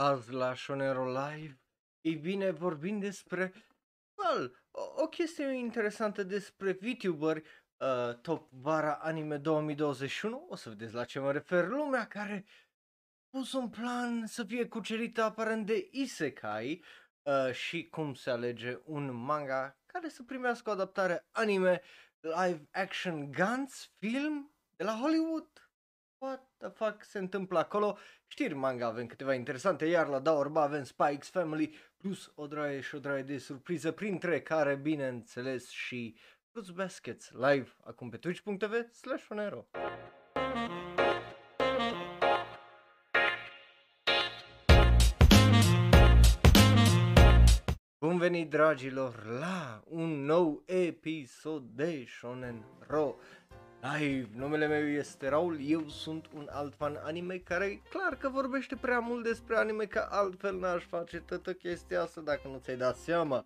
Azi la Shonero Live, ei bine, vorbim despre, well, o, o chestie interesantă despre VTuber uh, Top Vara Anime 2021, o să vedeți la ce mă refer, lumea care pus un plan să fie cucerită aparent de Isekai uh, și cum se alege un manga care să primească o adaptare anime live action Guns film de la Hollywood what the fuck se întâmplă acolo. Știri manga avem câteva interesante, iar la Daorba avem Spikes Family plus o draie și o draie de surpriză, printre care, bineînțeles, și Fruits Baskets live acum pe twitch.tv slash onero. Bun venit dragilor la un nou episod de Shonen Ro Live, numele meu este Raul, eu sunt un alt fan anime care clar că vorbește prea mult despre anime că altfel n-aș face toată chestia asta dacă nu ți-ai dat seama.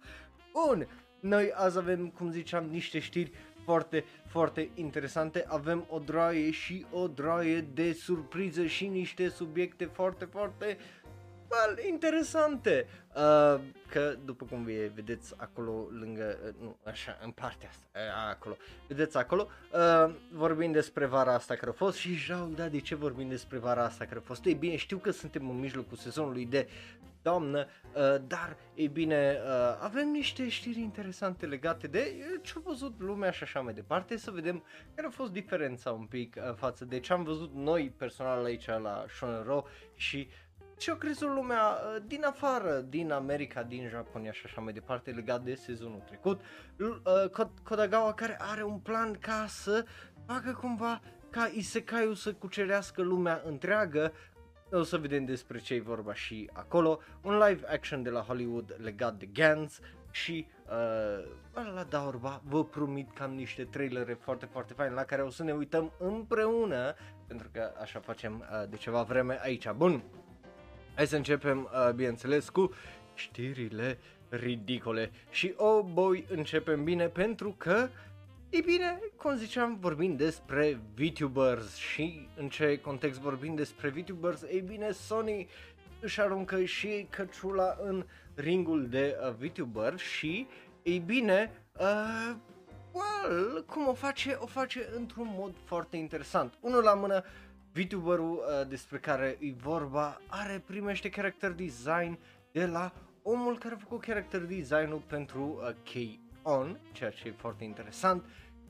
Bun, noi azi avem, cum ziceam, niște știri foarte, foarte interesante. Avem o draie și o draie de surpriză și niște subiecte foarte, foarte well, interesante. Uh, că după cum vedeți acolo lângă, uh, nu, așa, în partea asta, uh, acolo, vedeți acolo, uh, vorbim despre vara asta care a fost și jau, da, de ce vorbim despre vara asta care a fost? Ei bine, știu că suntem în mijlocul sezonului de doamnă, uh, dar, ei bine, uh, avem niște știri interesante legate de uh, ce a văzut lumea și așa mai departe, să vedem care a fost diferența un pic uh, față de ce am văzut noi personal aici la Shonen Ro și uh, ce a crezut lumea uh, din afară, din America, din Japonia și așa mai departe legat de sezonul trecut. Uh, Kodagawa care are un plan ca să facă cumva ca Isekai-ul să cucerească lumea întreagă, o să vedem despre ce e vorba și acolo, un live action de la Hollywood legat de Gans și uh, la Daorba vă promit cam niște trailere foarte, foarte faine la care o să ne uităm împreună, pentru că așa facem uh, de ceva vreme aici. Bun, Hai să începem, uh, bineînțeles, cu știrile ridicole. Și oh boy, începem bine pentru că, e bine, cum ziceam, vorbim despre VTubers și în ce context vorbim despre VTubers, e bine, Sony își aruncă și căciula în ringul de uh, VTuber și, e bine, uh, well, cum o face? O face într-un mod foarte interesant. Unul la mână, VTuberul uh, despre care e vorba are primește character design de la omul care a făcut character design-ul pentru uh, K-On, ceea ce e foarte interesant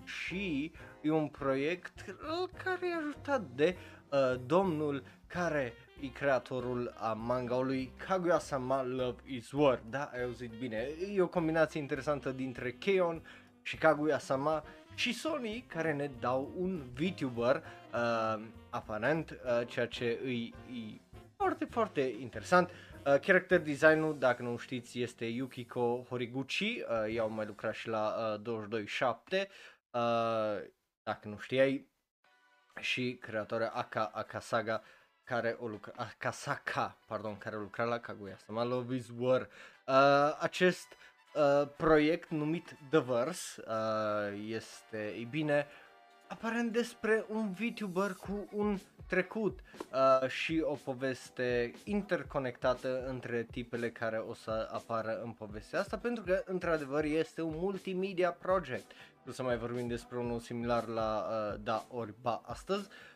și e un proiect uh, care e ajutat de uh, domnul care e creatorul a mangaului Kaguya-sama Love is War. Da, ai auzit bine. E o combinație interesantă dintre K-On și Kaguya-sama și Sony care ne dau un VTuber uh, aparent, uh, ceea ce e, e foarte, foarte interesant. Uh, character design-ul, dacă nu știți, este Yukiko Horiguchi, uh, i-au mai lucrat și la uh, 22.7, uh, dacă nu știai, și creatoarea Aka Akasaga, care o lucra, Akasaka, pardon, care o lucra la Kaguya-sama Love is War. Uh, acest uh, proiect numit The Verse uh, este, e bine, aparent despre un VTuber cu un trecut uh, și o poveste interconectată între tipele care o să apară în povestea asta, pentru că într-adevăr este un multimedia project. Nu să mai vorbim despre unul similar la uh, Da ori Ba astăzi. Uh,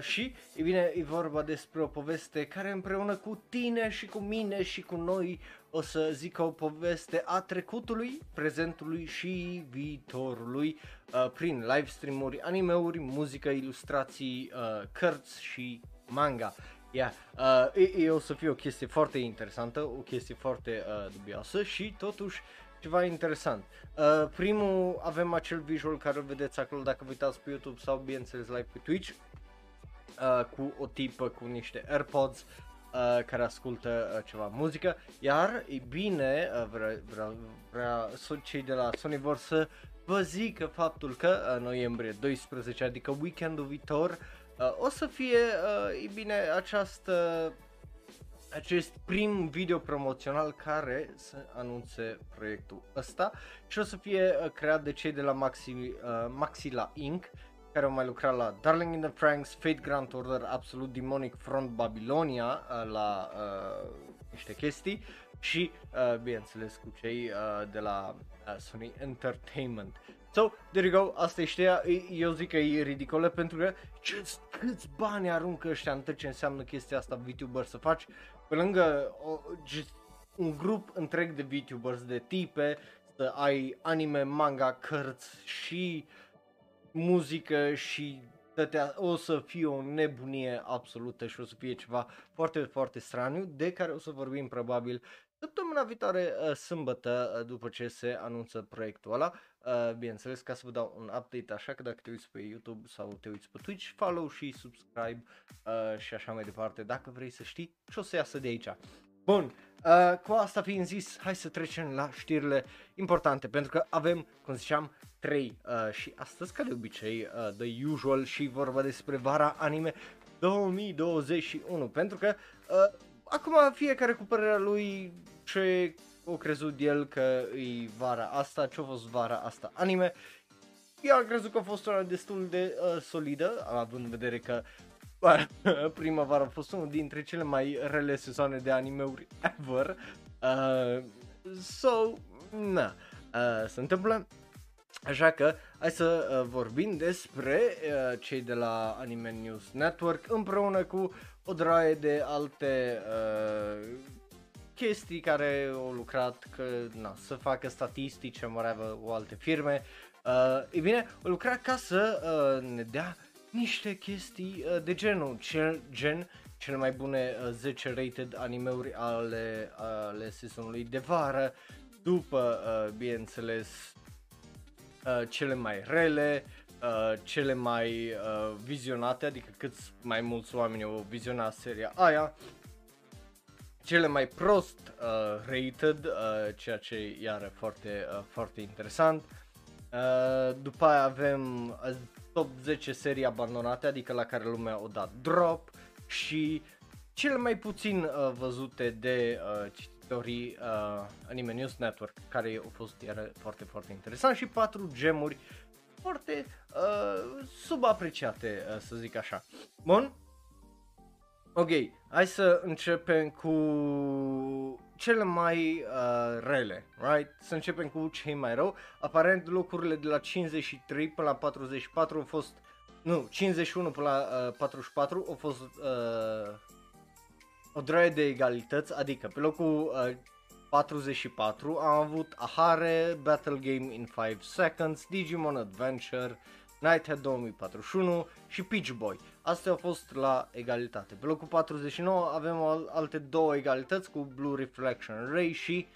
și, e bine, e vorba despre o poveste care împreună cu tine și cu mine și cu noi o să zic o poveste a trecutului, prezentului și viitorului uh, prin live stream-uri, anime-uri, muzică, ilustrații, uh, cărți și manga. Yeah, uh, e, e o să fie o chestie foarte interesantă, o chestie foarte uh, dubioasă și totuși ceva interesant. Uh, primul avem acel visual care îl vedeți acolo dacă vă uitați pe YouTube sau bineînțeles live pe Twitch uh, cu o tipă cu niște AirPods uh, care ascultă uh, ceva muzică, iar, e bine, uh, vrea, vrea, vrea, cei de la Sony vor să vă zică faptul că uh, noiembrie 12, adică weekendul viitor, uh, o să fie, uh, e bine, această acest prim video promoțional care să anunțe proiectul ăsta și o să fie uh, creat de cei de la Maxi, uh, Maxila Inc care au mai lucrat la Darling in the Franks, Fate Grand Order, Absolut Demonic Front Babylonia uh, la uh, niște chestii și, uh, bineînțeles, cu cei uh, de la uh, Sony Entertainment. So, there you go, asta e știa, eu zic că e ridicolă pentru că ce, câți bani aruncă ăștia în tot ce înseamnă chestia asta VTuber să faci, pe lângă o, just, un grup întreg de VTubers, de tipe, să ai anime, manga, cărți și muzică și tătea, o să fie o nebunie absolută și o să fie ceva foarte, foarte straniu, de care o să vorbim probabil săptămâna viitoare, uh, sâmbătă, uh, după ce se anunță proiectul ăla. Uh, bineînțeles, ca să vă dau un update, așa că dacă te uiți pe YouTube sau te uiți pe Twitch, follow și subscribe uh, și așa mai departe, dacă vrei să știi ce o să iasă de aici. Bun, uh, cu asta fiind zis, hai să trecem la știrile importante, pentru că avem, cum ziceam, 3 uh, și astăzi, ca de obicei, uh, the usual și vorba despre vara anime 2021, pentru că uh, acum fiecare cu părerea lui ce o crezut el că e vara asta, ce a fost vara asta anime. Eu am crezut că a fost una destul de uh, solidă, având în vedere că primăvara a fost unul dintre cele mai rele sezoane de animeuri ever. Uh, so, na, uh, se întâmplă. Așa că hai să uh, vorbim despre uh, cei de la Anime News Network împreună cu o draie de alte uh, chestii care au lucrat că, na, să facă statistice, whatever, o alte firme. Uh, e bine, au lucrat ca să uh, ne dea niște chestii uh, de genul, cel, gen cele mai bune uh, 10 rated animeuri ale, ale sezonului de vară, după, uh, bineînțeles, uh, cele mai rele, uh, cele mai uh, vizionate, adică câți mai mulți oameni au vizionat seria aia, cele mai prost uh, rated, uh, ceea ce e iară foarte, uh, foarte interesant. Uh, după aia avem uh, top 10 serii abandonate, adică la care lumea o dat drop și cele mai puțin uh, văzute de uh, cititorii uh, Anime News Network, care au fost iară foarte, foarte interesant și patru gemuri foarte uh, subapreciate, uh, să zic așa. Bun, Ok, hai să începem cu cele mai uh, rele, right? Să începem cu cei mai rău. Aparent locurile de la 53 până la 44 au fost, nu, 51 până la uh, 44 au fost uh, o draie de egalități, adică pe locul uh, 44 am avut Ahare, Battle Game in 5 Seconds, Digimon Adventure, Nighthead 2041 și Peach Boy. Astea au fost la egalitate. Pe locul 49 avem alte două egalități cu Blue Reflection Ray și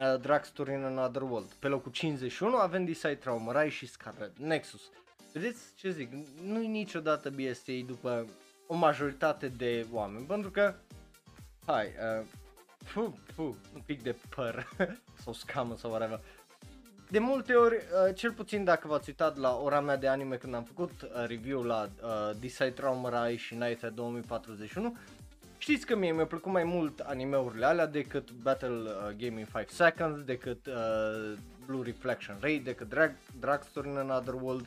uh, Dragstore in Another World. Pe locul 51 avem Decide Trauma Rai și Scarlet Nexus. Vedeți ce zic? Nu e niciodată BSA după o majoritate de oameni, pentru că, hai, uh, fu, fu, un pic de păr sau scamă sau whatever de multe ori, uh, cel puțin dacă v-ați uitat la ora mea de anime când am făcut uh, review la uh, Decide Traumarai și Night 2041, știți că mie mi-a plăcut mai mult animeurile alea decât Battle uh, Game in 5 Seconds, decât uh, Blue Reflection Ray, decât Drag, Dragstore in Another World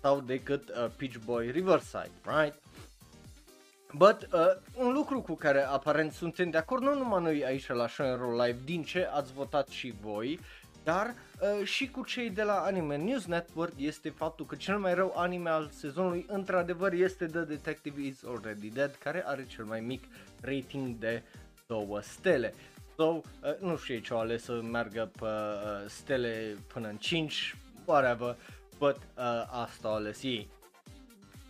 sau decât uh, Peach Boy Riverside, right? But, uh, un lucru cu care aparent suntem de acord, nu numai noi aici la Show Roll Live, din ce ați votat și voi, dar uh, și cu cei de la Anime News Network este faptul că cel mai rău anime al sezonului într-adevăr este The Detective is Already Dead, care are cel mai mic rating de 2 stele. So, uh, nu știu ce au ales să meargă pe uh, stele până în 5, whatever, but uh, asta au ales ei.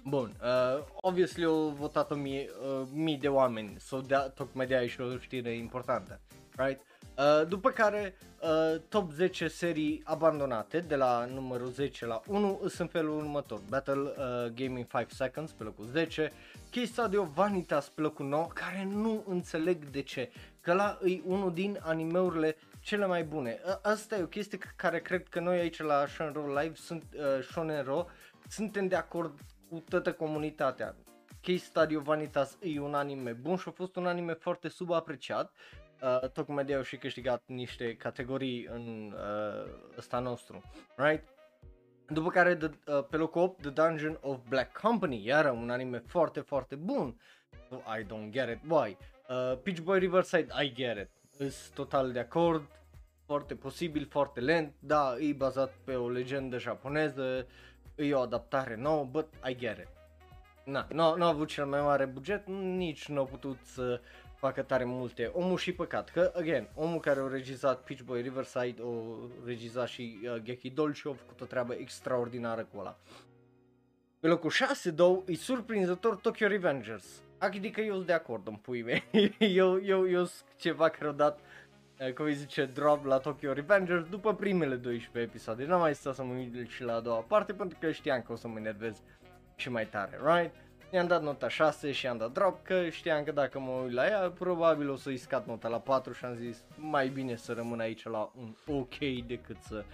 Bun, uh, obviously au votat o mie, uh, mii de oameni, so de tocmai de aici o știre importantă, right? Uh, după care uh, top 10 serii abandonate de la numărul 10 la 1 sunt felul următor Battle uh, Gaming 5 Seconds pe locul 10 Case Studio Vanitas pe locul 9 care nu înțeleg de ce că la e unul din animeurile cele mai bune uh, Asta e o chestie care cred că noi aici la Shonen Ro Live sunt, uh, Shonen Ro suntem de acord cu toată comunitatea Case Studio Vanitas e un anime bun și a fost un anime foarte subapreciat uh, tocmai de au și câștigat niște categorii în uh, ăsta nostru, right? După care the, uh, pe locul 8 The Dungeon of Black Company, iar un anime foarte, foarte bun. I don't get it, why? Uh, Peach Boy Riverside, I get it. Îs total de acord, foarte posibil, foarte lent, da, e bazat pe o legendă japoneză, e o adaptare nouă, but I get it. Na, nu, nu a avut cel mai mare buget, nici nu a putut să facă tare multe. Omul și păcat, că, again, omul care a regizat Peach Boy Riverside, o regizat și uh, Geki Dolce, a făcut o treabă extraordinară cu ăla. Pe locul 6, două, e surprinzător Tokyo Revengers. Adică eu sunt de acord în pui mei. eu, eu, eu sunt ceva care au dat, uh, cum îi zice, drop la Tokyo Revengers după primele 12 episoade. N-am mai stat să mă uit și la a doua parte pentru că știam că o să mă enervez și mai tare, right? I-am dat nota 6 și am dat drop că știam că dacă mă uit la ea probabil o să-i scad nota la 4 și am zis mai bine să rămân aici la un ok decât să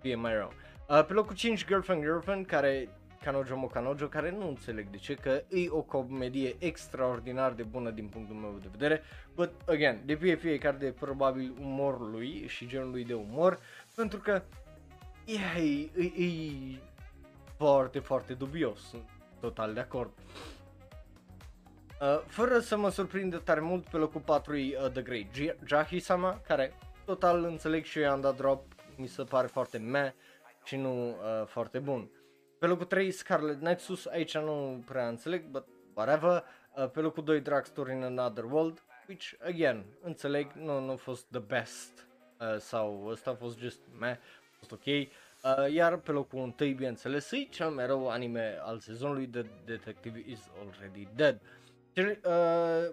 fie mai rău. Uh, pe locul 5 Girlfriend Girlfriend care Kanojo Mo Kanojo care nu înțeleg de ce că e o comedie extraordinar de bună din punctul meu de vedere. But again depinde fiecare de probabil umorul lui și genul lui de umor pentru că e, e, e foarte foarte dubios. Sunt total de acord. Uh, fără să mă surprindă tare mult, pe locul 4 e uh, The Great Jahi-sama, care total înțeleg și eu am dat drop, mi se pare foarte meh și nu uh, foarte bun. Pe locul 3 Scarlet Nexus, aici nu prea înțeleg, but whatever. Uh, pe locul 2 Drugstore in Another World, which again, înțeleg, nu, nu a fost the best uh, sau ăsta a fost just meh, a fost ok. Uh, iar pe locul 1, bineînțeles, e cel mai rău anime al sezonului, The Detective is Already Dead. Cel,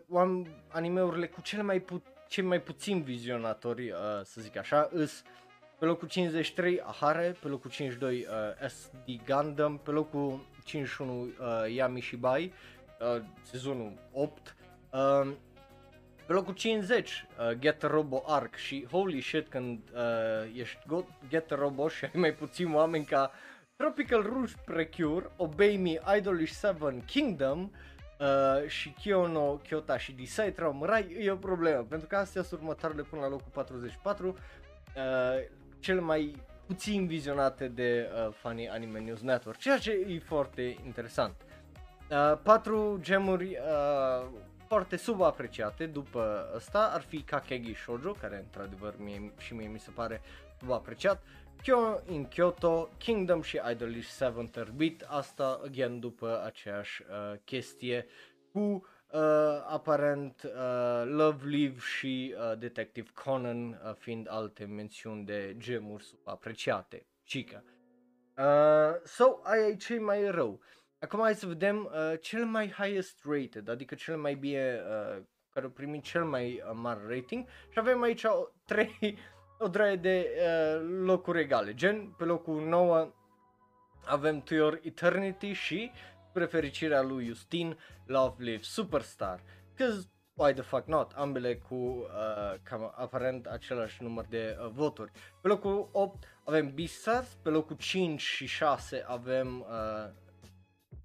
uh, animeurile cu cele mai, pu- cei mai puțin vizionatori, uh, să zic așa, îs pe locul 53 Ahare, pe locul 52 uh, SD Gundam, pe locul 51 uh, Yami Shibai, uh, sezonul 8, uh, pe locul 50 uh, Get a Robo Arc și holy shit când uh, ești Get a Robo și ai mai puțin oameni ca Tropical Rouge Precure, Obey Me, Idolish 7 Kingdom, Uh, și Kyono, Kyota și Decide Rai e o problemă, pentru că astea sunt următoarele până la locul 44, uh, cele mai puțin vizionate de uh, fanii Anime News Network, ceea ce e foarte interesant. Uh, patru gemuri uh, foarte subapreciate după ăsta ar fi Kakegi Shoujo, care într-adevăr mie, și mie mi se pare subapreciat, Kyo in Kyoto, Kingdom și Idolish 7 Bit, asta again după aceeași uh, chestie cu uh, aparent uh, Love Live și uh, Detective Conan uh, fiind alte mențiuni de gemuri subapreciate. Chica. Uh, so, aia e cei mai rău. Acum hai să vedem uh, cel mai highest rated, adică cel mai bine, uh, care a primit cel mai uh, mare rating și avem aici o, trei o draie de uh, locuri egale. Gen, pe locul 9 avem To Your Eternity și, spre fericirea lui Justin, Love Live Superstar. Cause why the fuck not? Ambele cu uh, cam aparent același număr de uh, voturi. Pe locul 8 avem Beastars, pe locul 5 și 6 avem uh,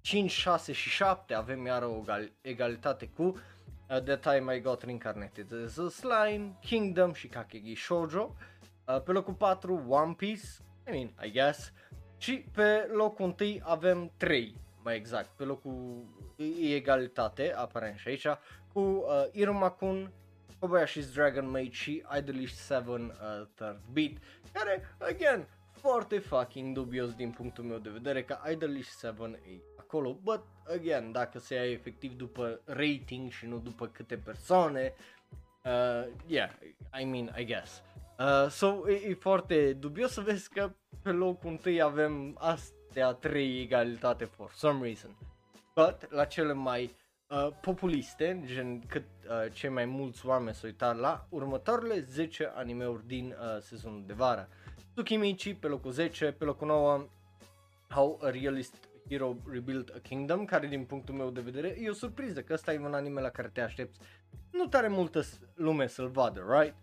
5, 6 și 7 avem iar o egal- egalitate cu uh, The Time I Got Reincarnated as a Slime, Kingdom și Kakegi Shoujo. Uh, pe locul 4 One Piece, I mean, I guess. Și pe locul 1 avem 3, mai exact. Pe locul e egalitate, aparent și aici, cu uh, Iruma-kun, Kobayashi's Dragon Maid și Idolish 7 uh, Third Beat, care, again, foarte fucking dubios din punctul meu de vedere, că Idolish 7 e acolo, but again, dacă se ia efectiv după rating și nu după câte persoane, uh, yeah, I mean, I guess. Uh, so, e, e foarte dubios să vezi că pe locul întâi avem astea trei egalitate for some reason. But, la cele mai uh, populiste, gen cât uh, cei mai mulți oameni s-au uitat la următoarele 10 animeuri din uh, sezonul de vară. Tsukimichi pe locul 10, pe locul 9 How a Realist Hero Rebuild a Kingdom, care din punctul meu de vedere e o surpriză, că ăsta e un anime la care te aștepți nu tare multă lume să-l vadă, right?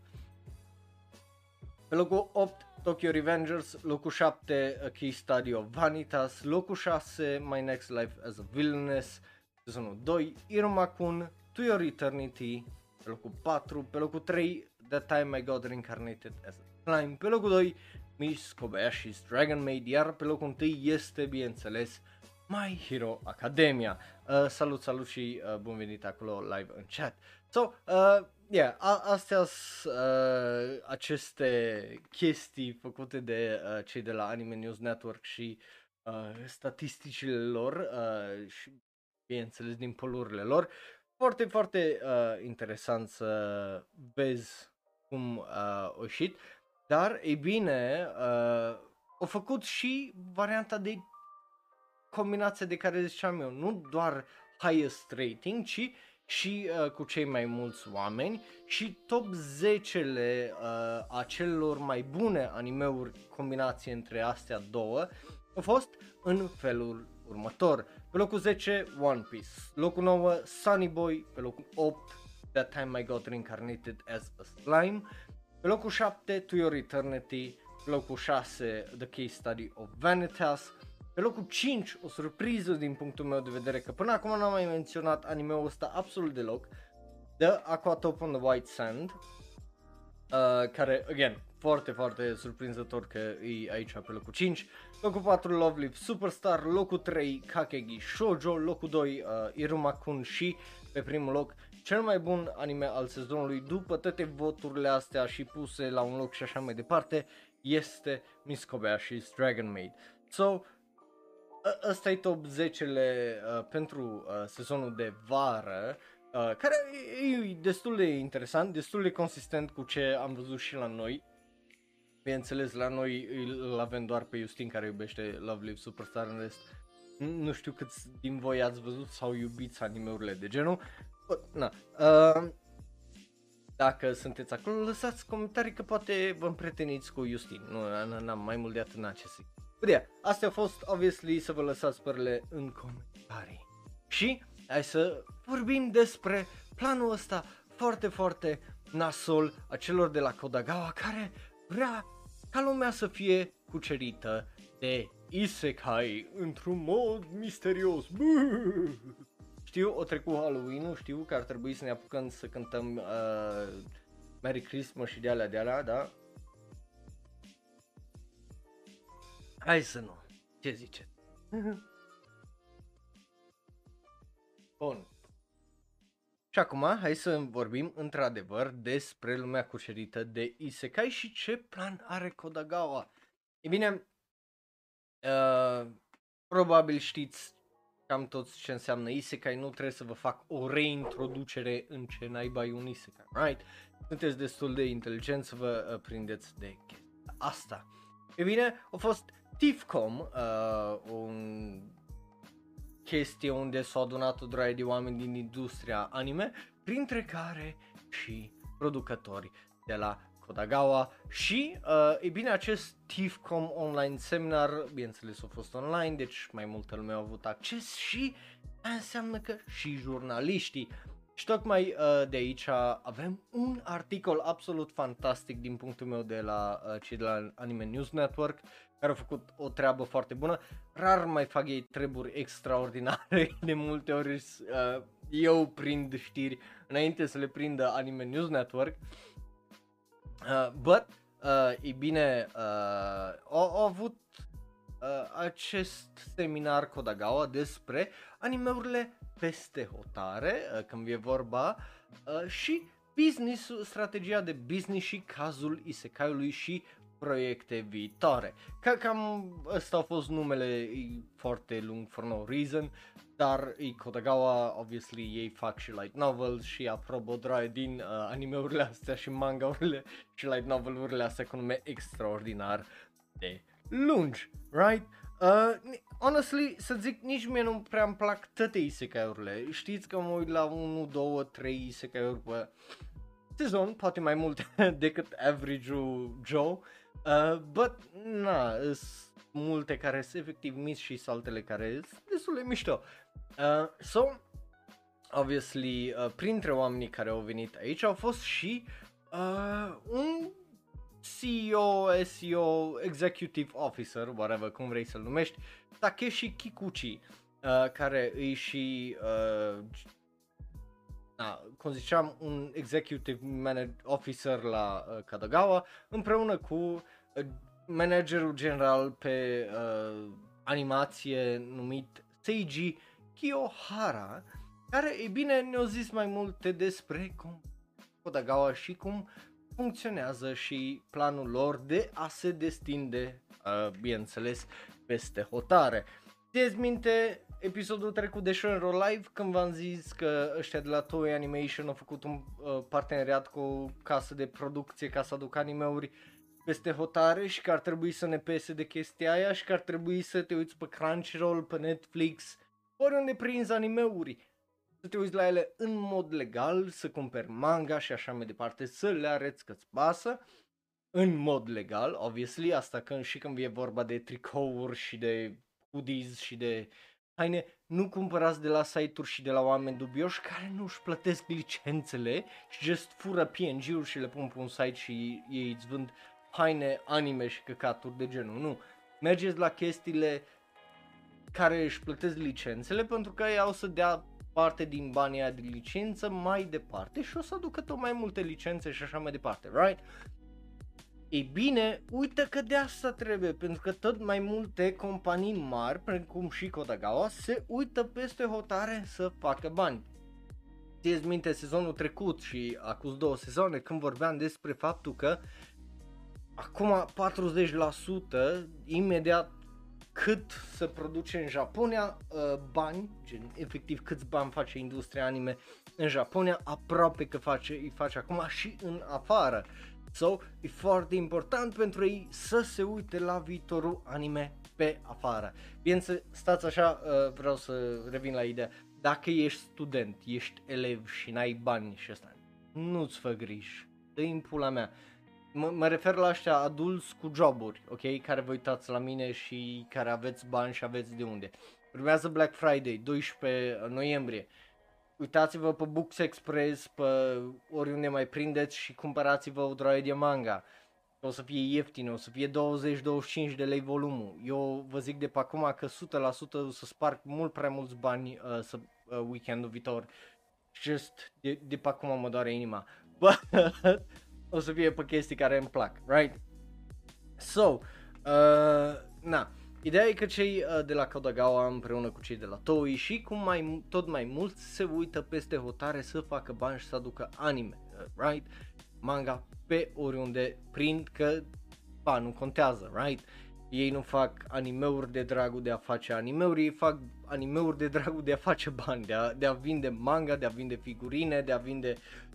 Pe locul 8 Tokyo Revengers, locul 7 A Key Study of Vanitas, locul 6 My Next Life as a Villainess, sezonul 2 Iruma-kun, To Your Eternity, pe locul 4, pe locul 3 The Time I Got Reincarnated as a Slime, pe locul 2 Miss Kobayashi's Dragon Maid, iar pe locul întâi este, bineînțeles, My Hero Academia. Uh, salut, salut și uh, bun venit acolo live în chat. So, uh, yeah, a- astea sunt uh, aceste chestii făcute de uh, cei de la Anime News Network și uh, statisticile lor uh, și bineînțeles din polurile lor. Foarte, foarte uh, interesant să vezi cum uh, a ieșit, dar e bine, uh, au făcut și varianta de combinație de care ziceam eu, nu doar highest rating, ci și uh, cu cei mai mulți oameni și top 10-le uh, a celor mai bune animeuri combinație între astea două au fost în felul următor. Pe locul 10, One Piece. Locul 9, Sunny Boy. Pe locul 8, That Time I Got Reincarnated as a Slime. Pe locul 7, To Your Eternity. Pe locul 6, The Case Study of Vanitas. Pe locul 5, o surpriză din punctul meu de vedere, că până acum n-am mai menționat animeul ăsta absolut deloc, The Aquatop on the White Sand, uh, care, again, foarte, foarte surprinzător că e aici pe locul 5. Locul 4, Love Live Superstar, locul 3, Kakegi Shoujo, locul 2, uh, Iruma-kun și pe primul loc, cel mai bun anime al sezonului după toate voturile astea și puse la un loc și așa mai departe, este Miss Kobayashi's Dragon Maid. So, ă- ăsta e top 10-le uh, pentru uh, sezonul de vară, uh, care e, e destul de interesant, destul de consistent cu ce am văzut și la noi. Bineînțeles, la noi îl avem doar pe Justin care iubește Love Live Superstar, în rest nu știu câți din voi ați văzut sau iubiți animeurile de genul. Bă, na, uh, dacă sunteți acolo, lăsați comentarii că poate vă împrieteniți cu Justin. Nu, n-am mai mult de atât n ce zic. But yeah, astea au fost, obviously, să vă lăsați părele în comentarii. Și hai să vorbim despre planul ăsta foarte, foarte nasol a celor de la Kodagawa care vrea ca lumea să fie cucerită de isekai într-un mod misterios. Buh! Știu, o trecut Halloween, știu că ar trebui să ne apucăm să cântăm uh, Merry Christmas și de alea de alea, da? Hai să nu. Ce zice? Bun. Și acum, hai să vorbim într-adevăr despre lumea cucerită de Isekai și ce plan are Kodagawa. E bine, uh, probabil știți cam toți ce înseamnă Isekai, nu trebuie să vă fac o reintroducere în ce naiba e un Isekai, right? Sunteți destul de inteligenți să vă uh, prindeți de chestia asta. E bine, a fost TIFCOM, uh, un chestie unde s-au adunat o draie de oameni din industria anime, printre care și producători de la Kodagawa și, uh, e bine, acest TIFCOM online seminar, bineînțeles a fost online, deci mai multă lume a avut acces și înseamnă că și jurnaliștii. Și tocmai uh, de aici avem un articol absolut fantastic din punctul meu de la uh, cei de la Anime News Network care au făcut o treabă foarte bună. Rar mai fac ei treburi extraordinare, de multe ori uh, eu prind știri înainte să le prindă Anime News Network. Uh, but, uh, e bine, uh, au, au avut uh, acest seminar Kodagawa despre animeurile peste hotare, uh, când e vorba, uh, și business strategia de business și cazul isekaiului și proiecte viitoare. Ca cam ăsta a fost numele, e foarte lung for no reason, dar e Kodagawa, obviously ei fac și light novels și apropo draie din uh, animeurile astea și mangaurile și light novelurile astea cu nume extraordinar de lungi, right? Uh, honestly, să zic, nici mie nu prea îmi plac toate isekai-urile. Știți că mă uit la 1, 2, 3 isekai-uri pe sezon, poate mai mult decât average-ul Joe. Uh, but, na, sunt multe care sunt efectiv mici și saltele care sunt destul de mișto. Uh, so, obviously, uh, printre oamenii care au venit aici au fost și uh, un CEO, SEO, Executive Officer, whatever, cum vrei să-l numești, Takeshi Kikuchi, uh, care e și, uh, da, cum ziceam, un Executive Manager Officer la uh, Kadagawa, împreună cu uh, managerul general pe uh, animație numit Seiji Kiyohara, care, e bine, ne-a zis mai multe despre cum Kodagawa și cum funcționează și planul lor de a se destinde, uh, bineînțeles, peste hotare. Țineți minte episodul trecut de Shonen Live când v-am zis că ăștia de la Toei Animation au făcut un uh, parteneriat cu o casă de producție ca să aducă animeuri peste hotare și că ar trebui să ne pese de chestia aia și că ar trebui să te uiți pe Crunchyroll, pe Netflix, oriunde prinzi animeuri să te uiți la ele în mod legal, să cumperi manga și așa mai departe, să le arăți că-ți pasă în mod legal, obviously, asta când și când e vorba de tricouri și de hoodies și de haine, nu cumpărați de la site-uri și de la oameni dubioși care nu își plătesc licențele și just fură PNG-uri și le pun pe un site și ei îți vând haine, anime și căcaturi de genul, nu. Mergeți la chestiile care își plătesc licențele pentru că ei au să dea parte din banii de licență mai departe și o să aducă tot mai multe licențe și așa mai departe, right? Ei bine, uite că de asta trebuie, pentru că tot mai multe companii mari, precum și Kodagawa, se uită peste hotare să facă bani. Țineți minte sezonul trecut și acum două sezoane când vorbeam despre faptul că acum 40% imediat cât să produce în Japonia uh, bani, gen efectiv câți bani face industria anime în Japonia, aproape că face, îi face acum și în afară. So, e foarte important pentru ei să se uite la viitorul anime pe afară. Bine să stați așa, uh, vreau să revin la ideea, dacă ești student, ești elev și n-ai bani și asta, nu-ți fă griji, dă pula mea mă, mă refer la ăștia adulți cu joburi, ok, care vă uitați la mine și care aveți bani și aveți de unde. Urmează Black Friday, 12 noiembrie. Uitați-vă pe Books Express, pe oriunde mai prindeți și cumpărați-vă o droaie de manga. O să fie ieftin, o să fie 20-25 de lei volumul. Eu vă zic de pe acum că 100% o să sparg mult prea mulți bani uh, să, uh, weekendul viitor. Just de, de pe acum mă doare inima. But, o să fie pe chestii care îmi plac, right? So, uh, na, ideea e că cei uh, de la Kodagawa împreună cu cei de la Toei și cum mai, tot mai mult se uită peste hotare să facă bani și să aducă anime, uh, right? Manga pe oriunde prind că, ba, nu contează, right? Ei nu fac animeuri de dragul de a face animeuri, ei fac animeuri de dragul de a face bani, de a, de a vinde manga, de a vinde figurine, de a vinde uh,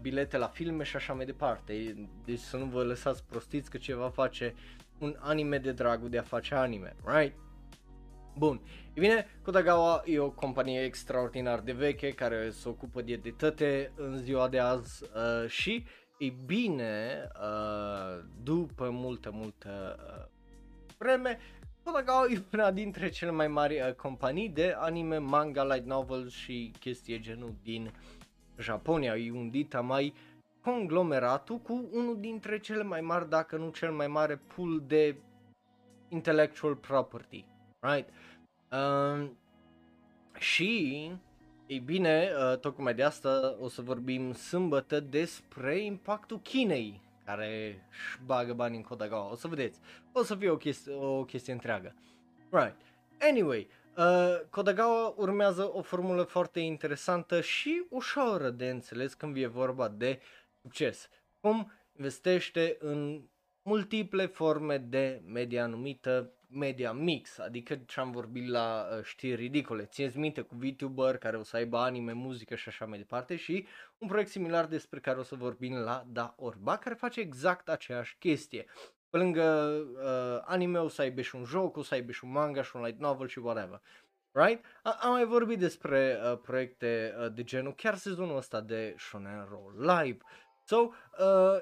bilete la filme și așa mai departe. Deci să nu vă lăsați prostiți că ceva face un anime de dragul de a face anime, right? Bun, e bine, Kodagawa e o companie extraordinar de veche care se ocupă de editate în ziua de azi uh, și, e bine, uh, după multă, multă uh, vreme, Kodagawa e una dintre cele mai mari uh, companii de anime, manga, light novel și chestii genul din uh, Japonia e un dita mai conglomeratul cu unul dintre cele mai mari, dacă nu cel mai mare pool de intellectual property, right? Uh, și, ei bine, uh, tocmai de asta o să vorbim sâmbătă despre impactul Chinei, care își bagă bani în Kodagawa. O să vedeți, o să fie o chestie, o chestie întreagă. Right. Anyway, Uh, Kodagawa urmează o formulă foarte interesantă și ușoară de înțeles când e vorba de succes. Cum investește în multiple forme de media numită media mix, adică ce am vorbit la uh, știri ridicole. Țineți minte cu VTuber care o să aibă anime, muzică și așa mai departe și un proiect similar despre care o să vorbim la Da Orba, care face exact aceeași chestie. Pe lângă uh, anime o să aibă și un joc, o să aibă și un manga și un light novel și whatever. Right? A- am mai vorbit despre uh, proiecte uh, de genul chiar sezonul ăsta de Shonen Roll Live. So, uh,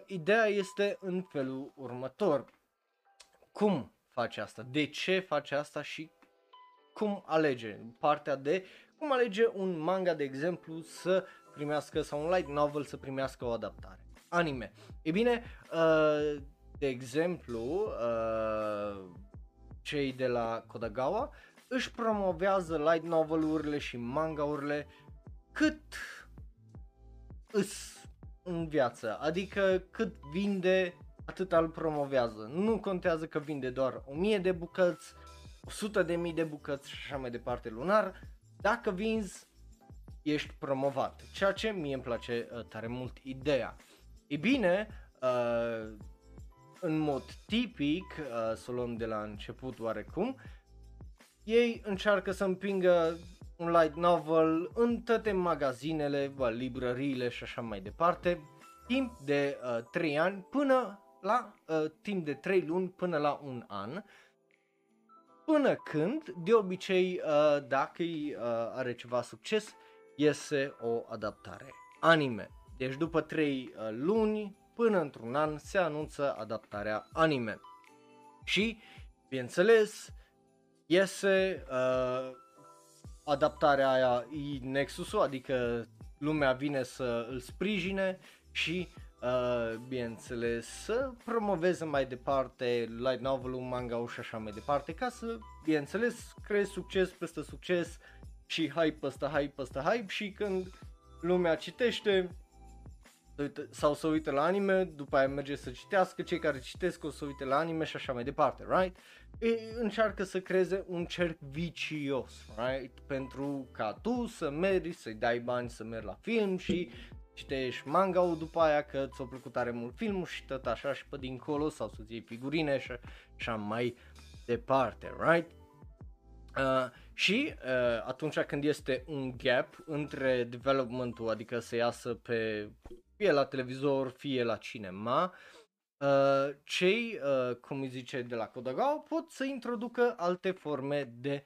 ideea este în felul următor. Cum face asta? De ce face asta și cum alege? Partea de cum alege un manga, de exemplu, să primească sau un light novel să primească o adaptare. Anime. E bine, uh, de exemplu, uh, cei de la Kodagawa își promovează light novel-urile și manga-urile cât îs în viață, adică cât vinde atât îl promovează. Nu contează că vinde doar 1000 de bucăți, 100 de mii de bucăți și așa mai departe lunar, dacă vinzi, ești promovat. Ceea ce mie îmi place uh, tare mult ideea. E bine, uh, în mod tipic, uh, să o luăm de la început oarecum, ei încearcă să împingă un light novel în toate magazinele, librăriile și așa mai departe, timp de uh, 3 ani până la uh, timp de 3 luni până la un an, până când, de obicei, uh, dacă uh, are ceva succes, iese o adaptare anime. Deci după 3 uh, luni până într-un an se anunță adaptarea anime. Și, bineînțeles, iese uh, adaptarea aia e Nexusul, adică lumea vine să îl sprijine și uh, bineînțeles să promoveze mai departe light novel-ul, manga și așa mai departe ca să, bineînțeles, creezi succes peste succes și hype peste hype peste hype și când lumea citește sau să uită la anime, după aia merge să citească, cei care citesc o să uite la anime și așa mai departe, right? E, încearcă să creeze un cerc vicios, right? Pentru ca tu să mergi, să-i dai bani să mergi la film și citești manga după aia că ți-a plăcut tare mult filmul și tot așa și pe dincolo sau să-ți iei figurine și așa mai departe, right? Uh, și uh, atunci când este un gap între developmentul, adică să iasă pe fie la televizor, fie la cinema, uh, cei, uh, cum îi zice, de la Kodagawa pot să introducă alte forme de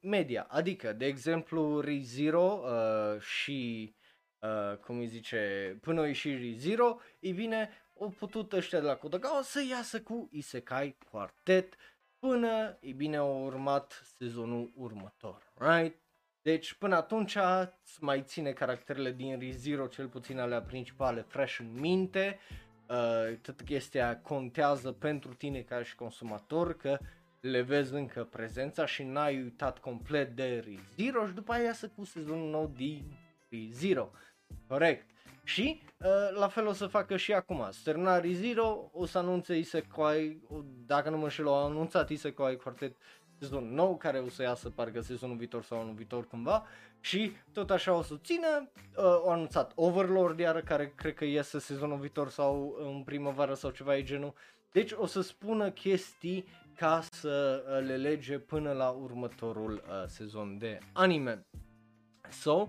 media. Adică, de exemplu, ReZero uh, și, uh, cum îi zice, până și ReZero, e bine, au putut ăștia de la Kodagawa să iasă cu Isekai Quartet până, e bine, au urmat sezonul următor, right? Deci până atunci îți mai ține caracterele din ReZero, cel puțin alea principale, fresh în minte. Uh, tot chestia contează pentru tine ca și consumator că le vezi încă prezența și n-ai uitat complet de ReZero și după aia să cu sezonul nou din ReZero. Corect. Și uh, la fel o să facă și acum. Sterna ReZero o să anunțe Isekai, dacă nu mă înșel, au anunțat Isekai Quartet sezon nou care o să iasă parcă sezonul viitor sau anul viitor cândva și tot așa o să țină, uh, au anunțat Overlord iară care cred că iese sezonul viitor sau în primăvară sau ceva e genul. Deci o să spună chestii ca să uh, le lege până la următorul uh, sezon de anime. So, uh,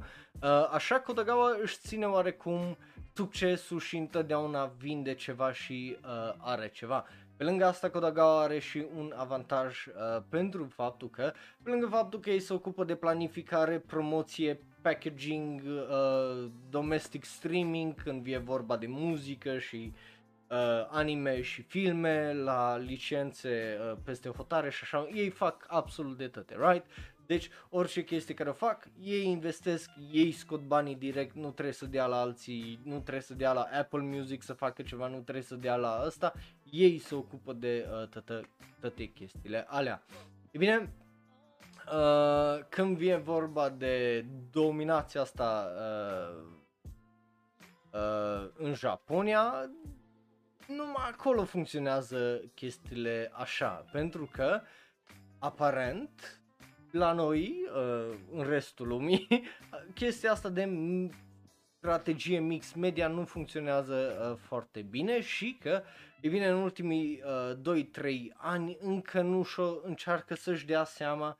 așa Kodagawa își ține oarecum succesul și întotdeauna vinde ceva și uh, are ceva. Pe lângă asta Kodagawa are și un avantaj uh, pentru faptul că, pe lângă faptul că ei se ocupă de planificare, promoție, packaging, uh, domestic streaming, când e vorba de muzică și uh, anime și filme, la licențe uh, peste hotare și așa, ei fac absolut de toate, right? Deci orice chestie care o fac, ei investesc, ei scot banii direct, nu trebuie să dea la alții, nu trebuie să dea la Apple Music să facă ceva, nu trebuie să dea la ăsta, ei se ocupă de uh, toate chestiile alea. E bine, uh, când vine vorba de dominația asta uh, uh, în Japonia, numai acolo funcționează chestiile așa, pentru că aparent la noi, uh, în restul lumii, chestia asta de strategie mix media nu funcționează uh, foarte bine și că, e bine, în ultimii uh, 2-3 ani încă nu și-o încearcă să-și dea seama,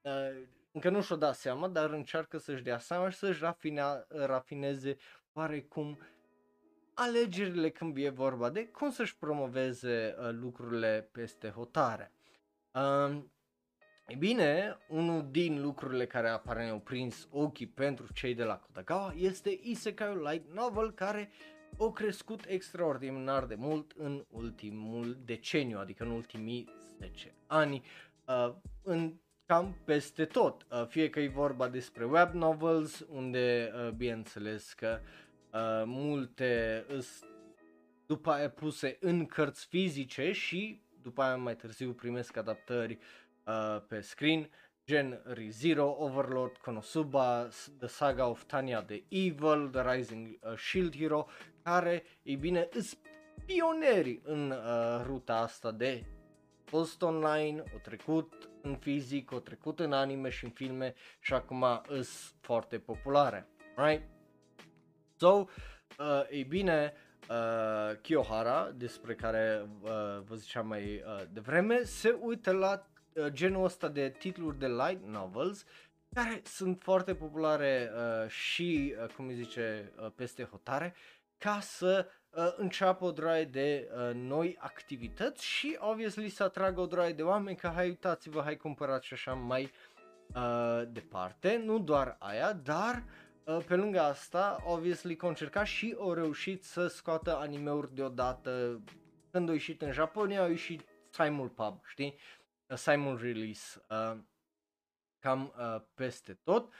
uh, încă nu și-o da seama, dar încearcă să-și dea seama și să-și rafina, rafineze oarecum alegerile când e vorba de cum să-și promoveze uh, lucrurile peste hotare. Uh, E bine, unul din lucrurile care apare ne-au prins ochii pentru cei de la Kodagawa este Isekai Light Novel care au crescut extraordinar de mult în ultimul deceniu, adică în ultimii 10 ani, uh, în cam peste tot. Uh, fie că e vorba despre web novels, unde uh, bineînțeles că uh, multe îs după aia puse în cărți fizice și după aia mai târziu primesc adaptări uh, pe screen, gen ReZero, Overlord, Konosuba, The Saga of Tanya the Evil, The Rising uh, Shield Hero, care, ei bine, îs pionieri în uh, ruta asta de fost online, o trecut în fizic, o trecut în anime și în filme și acum îs foarte populare, right? So, uh, ei bine, uh, Kiyohara, despre care uh, vă ziceam mai uh, devreme, se uită la uh, genul ăsta de titluri de light novels care sunt foarte populare uh, și, uh, cum îi zice, uh, peste hotare, ca să uh, înceapă o droaie de uh, noi activități și, obviously, să atragă o droaie de oameni că hai uitați-vă, hai cumpărați și așa mai uh, departe. Nu doar aia, dar uh, pe lângă asta, obviously, că încercat și au reușit să scoată animeuri deodată. Când au ieșit în Japonia, au ieșit Simul Pub, știi? Uh, Simul Release. Uh, cam uh, peste tot. Uh,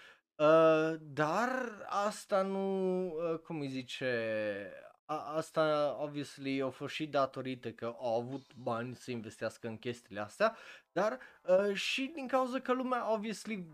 dar asta nu, uh, cum îi zice, a, asta obviously a fost și datorită că au avut bani să investească în chestiile astea, dar uh, și din cauza că lumea obviously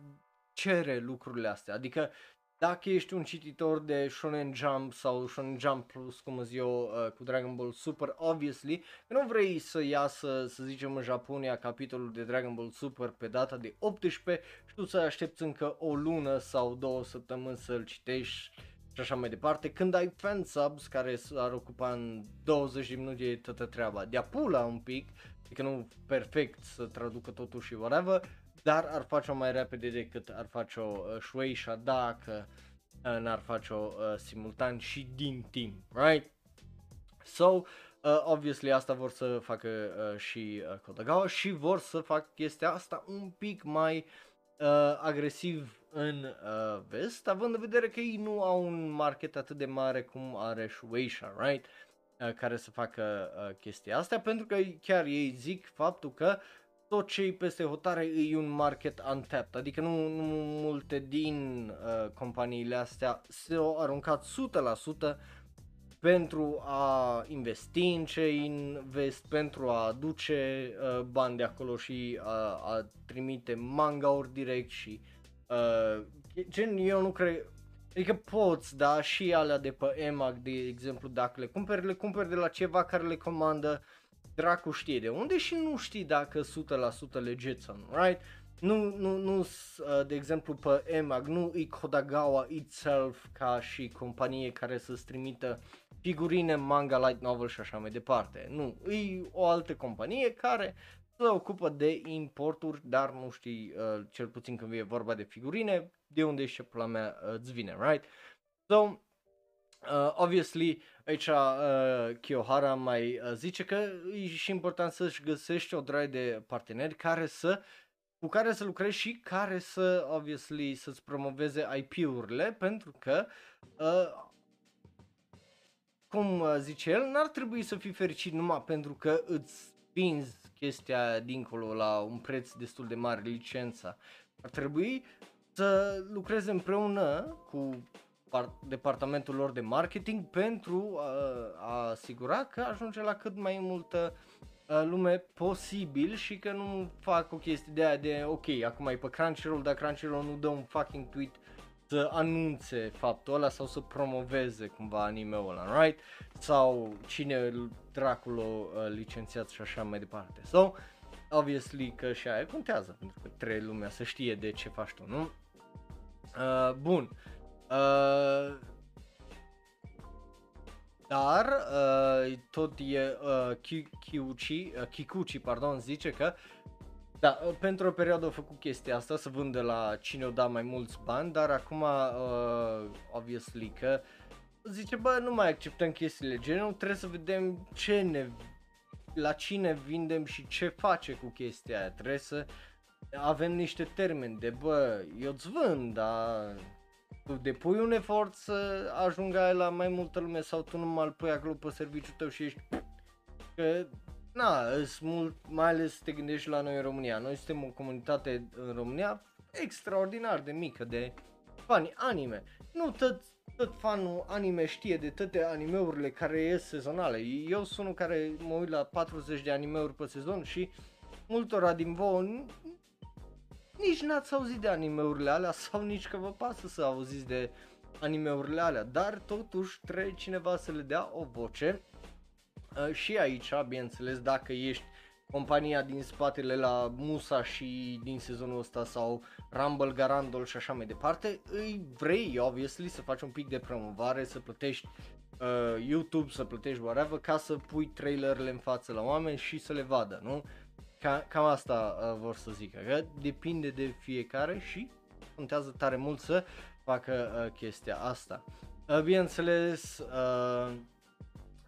cere lucrurile astea, adică dacă ești un cititor de Shonen Jump sau Shonen Jump Plus, cum zic eu, uh, cu Dragon Ball Super, obviously, nu vrei să iasă, să zicem, în Japonia capitolul de Dragon Ball Super pe data de 18 și tu să aștepți încă o lună sau două săptămâni să-l citești și așa mai departe, când ai fan subs care s-ar ocupa în 20 de minute toată treaba, de pula un pic, adică nu perfect să traducă totul și whatever, dar ar face-o mai repede decât ar face-o uh, Shueisha dacă uh, n-ar face-o uh, simultan și din timp, right? So, uh, obviously asta vor să facă uh, și uh, Kodagawa și vor să facă chestia asta un pic mai uh, agresiv în uh, vest, având în vedere că ei nu au un market atât de mare cum are Shueisha, right? Uh, care să facă uh, chestia asta, pentru că chiar ei zic faptul că tot ce peste hotare e un market untapped, adică nu, nu multe din uh, companiile astea s-au aruncat 100% pentru a investi în ce invest, pentru a aduce uh, bani de acolo și a, a trimite manga-uri direct și uh, gen eu nu cred, Adică poți, da, și alea de pe EMAG, de exemplu, dacă le cumperi, le cumperi de la ceva care le comandă dracu știe de unde și nu știi dacă 100% legit sau nu, right? Nu, nu, nu, uh, de exemplu pe EMAG, nu e Kodagawa itself ca și companie care să-ți trimită figurine, manga, light novel și așa mai departe. Nu, e o altă companie care se ocupă de importuri, dar nu știi, uh, cel puțin când e vorba de figurine, de unde și pula mea uh, îți vine, right? So, Uh, obviously, aici uh, Kiyohara mai uh, zice că e și important să-și găsești o draie de parteneri care să cu care să lucrezi și care să, obviously, să-ți promoveze IP-urile, pentru că, uh, cum uh, zice el, n-ar trebui să fii fericit numai pentru că îți vinzi chestia dincolo la un preț destul de mare, licența. Ar trebui să lucrezi împreună cu departamentul lor de marketing pentru uh, a asigura că ajunge la cât mai multă uh, lume posibil și că nu fac o chestie de aia de ok, acum e pe Crunchyroll, dar Crunchyroll nu dă un fucking tweet să anunțe faptul ăla sau să promoveze cumva anime-ul ăla, right? Sau cine dracul o uh, licențiat și așa mai departe. So, obviously că și aia contează, pentru că trebuie lumea să știe de ce faci tu, nu? Uh, bun. Uh, Uh, dar uh, tot e uh, Kikuchi, uh, Kikuchi pardon, zice că da, uh, pentru o perioadă a făcut chestia asta, să vândă la cine o da mai mulți bani, dar acum, uh, obviously, că zice, bă, nu mai acceptăm chestiile genul, trebuie să vedem ce ne, la cine vindem și ce face cu chestia aia, trebuie să avem niște termeni de, bă, eu îți vând, dar tu depui un efort să ajungă la mai multă lume sau tu nu mai pui acolo pe serviciul tău și ești că na, mult, mai ales te gândești la noi în România. Noi suntem o comunitate în România extraordinar de mică de fani anime. Nu tot, tot fanul anime știe de toate animeurile care ies sezonale. Eu sunt unul care mă uit la 40 de animeuri pe sezon și multora din voi nici n-ați auzit de animeurile alea sau nici că vă pasă să auziți de animeurile alea, dar totuși trebuie cineva să le dea o voce Uh, și aici, bineînțeles, dacă ești compania din spatele la Musa și din sezonul ăsta sau Rumble, Garandol și așa mai departe, îi vrei, obviously, să faci un pic de promovare, să plătești uh, YouTube, să plătești whatever, ca să pui trailerele în față la oameni și să le vadă, nu? Ca, cam asta uh, vor să zic, că depinde de fiecare și contează tare mult să facă uh, chestia asta. Uh, bineînțeles, uh,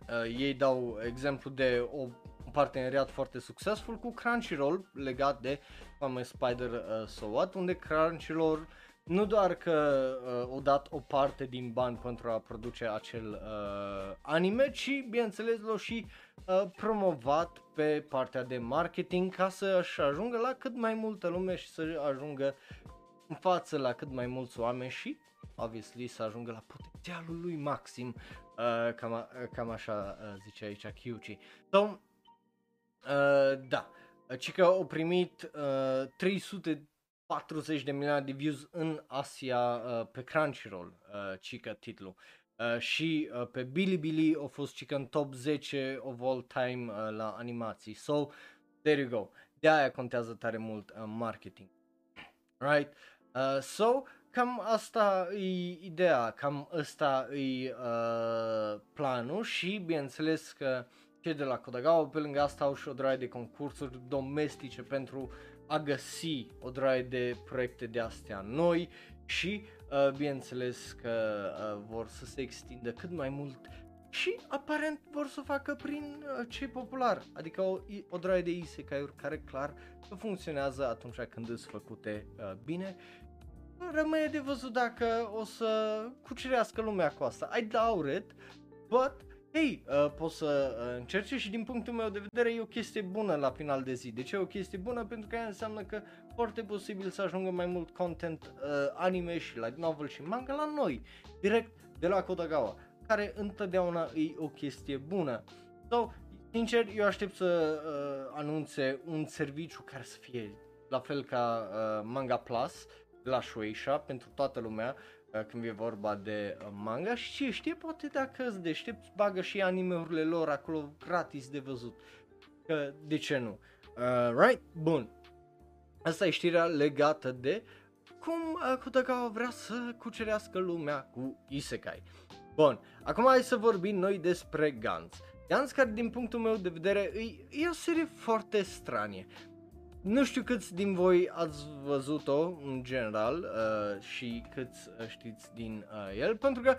uh, ei dau exemplu de o un parteneriat foarte succesful cu Crunchyroll legat de Fame Spider uh, So What, unde Crunchyroll nu doar că uh, o dat o parte din bani pentru a produce acel uh, anime, ci bineînțeles l-au și uh, promovat pe partea de marketing ca să-și ajungă la cât mai multă lume și să ajungă în față la cât mai mulți oameni și obviously să ajungă la potențialul lui maxim, uh, cam, uh, cam așa uh, zice aici Kyuchi. So, uh, da, ci că au primit uh, 340 de milioane de views în Asia uh, pe Crunchyroll, uh, cică titlul. Uh, și uh, pe Bilibili a fost cică în top 10 of all time uh, la animații. So, there you go. De aia contează tare mult uh, marketing. Right? Uh, so, cam asta e ideea, cam asta e uh, planul și bineînțeles că cei de la Kodagawa pe lângă asta au și o draie de concursuri domestice pentru a găsi o draie de proiecte de astea noi și uh, bineînțeles că uh, vor să se extindă cât mai mult și aparent vor să o facă prin uh, ce popular, adică o, o draie de isekai-uri care clar că funcționează atunci când sunt făcute uh, bine rămâne de văzut dacă o să cucerească lumea cu asta. I doubt it, but Hei, uh, poți să uh, încerce și din punctul meu de vedere e o chestie bună la final de zi. De ce e o chestie bună? Pentru că aia înseamnă că foarte posibil să ajungă mai mult content uh, anime și light novel și manga la noi, direct de la Kodagawa, care întotdeauna e o chestie bună. So, sincer, eu aștept să uh, anunțe un serviciu care să fie la fel ca uh, Manga Plus, la Shueisha pentru toată lumea uh, când e vorba de uh, manga și ce știe, poate dacă îți deștept, bagă și animeurile lor acolo gratis de văzut. Că de ce nu? Uh, right? Bun. Asta e știrea legată de cum uh, Kutagawa vrea să cucerească lumea cu Isekai. Bun, acum hai să vorbim noi despre Gantz. Gantz care din punctul meu de vedere e, e o serie foarte stranie. Nu știu câți din voi ați văzut-o în general uh, și câți uh, știți din uh, el, pentru că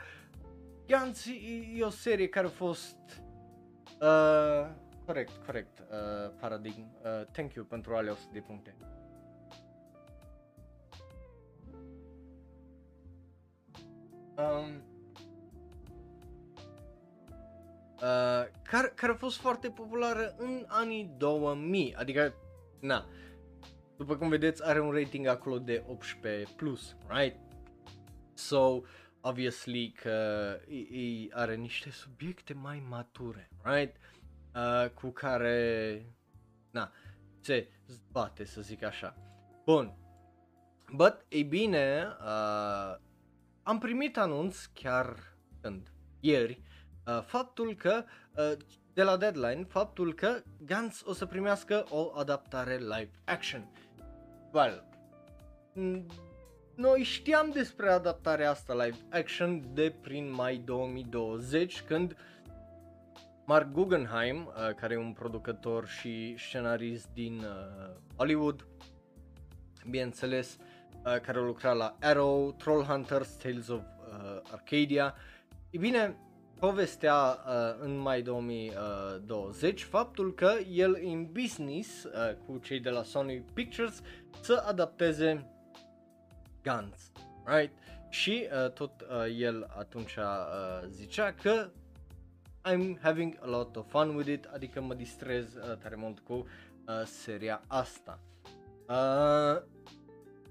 Gantz e, e o serie care a fost uh, corect, corect, uh, paradigm. Uh, thank you pentru alea 100 de puncte. Um, uh, care, care a fost foarte populară în anii 2000, adică Na. După cum vedeți, are un rating acolo de 18+, plus, right? So, obviously că ei are niște subiecte mai mature, right? Uh, cu care, na, se zbate, să zic așa. Bun. But, ei bine, uh, am primit anunț chiar când, ieri, uh, faptul că uh, de la Deadline faptul că Gantz o să primească o adaptare live action. Well, noi știam despre adaptarea asta live action de prin mai 2020 când Mark Guggenheim, uh, care e un producător și scenarist din uh, Hollywood, bineînțeles, uh, care a lucrat la Arrow, Trollhunters, Tales of uh, Arcadia. E bine, povestea uh, în mai 2020 faptul că el e în business uh, cu cei de la Sony Pictures să adapteze Guns, right? Și uh, tot uh, el atunci uh, zicea că I'm having a lot of fun with it, adică mă distrez uh, tare mult cu uh, seria asta. Uh,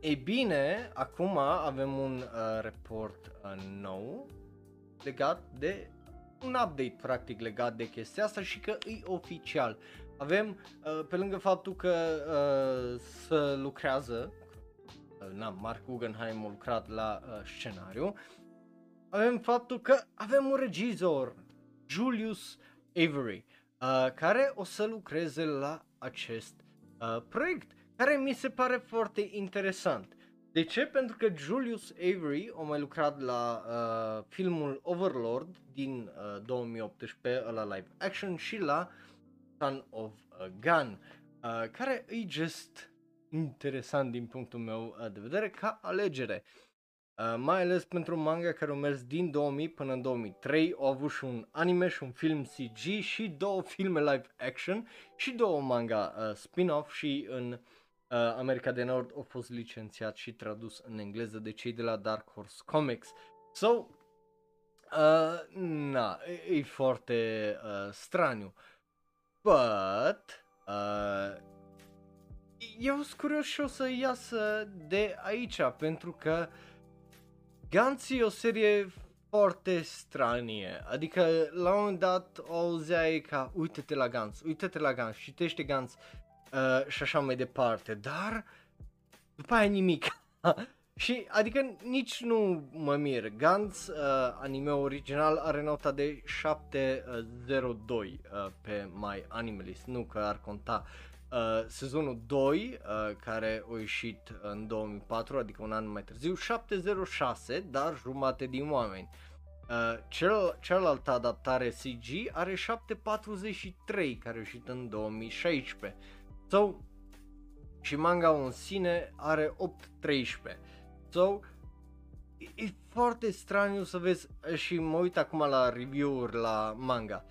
ei bine, acum avem un uh, report uh, nou legat de un update practic legat de chestia asta și că e oficial. Avem, uh, pe lângă faptul că uh, să lucrează, uh, na, Mark Guggenheim a lucrat la uh, scenariu, avem faptul că avem un regizor, Julius Avery. uh, care o să lucreze la acest uh, proiect, care mi se pare foarte interesant. De ce? Pentru că Julius Avery a mai lucrat la uh, filmul Overlord din uh, 2018, la live action și la Son of a Gun, uh, care e just interesant din punctul meu uh, de vedere ca alegere. Uh, mai ales pentru un manga care a mers din 2000 până în 2003, au avut și un anime și un film CG și două filme live action și două manga uh, spin-off și în uh, America de Nord a fost licențiat și tradus în engleză de cei de la Dark Horse Comics. So, uh, na, e, e foarte uh, straniu. But, uh, eu sunt curios și o să iasă de aici, pentru că Gantz e o serie foarte stranie, adică la un moment dat o auzeai ca uite-te la Gantz, uite-te la Gantz, citește Gantz uh, și așa mai departe, dar după aia nimic. și adică nici nu mă mir, Gantz, uh, anime original, are nota de 702 uh, pe My Animalist, nu că ar conta Uh, sezonul 2, uh, care a ieșit în 2004, adică un an mai târziu, 706, dar jumate din oameni. Uh, cel, cealaltă adaptare CG are 743, care a ieșit în 2016. So, și manga în sine are 813. So, e, e foarte straniu să vezi și mă uit acum la review-uri la manga.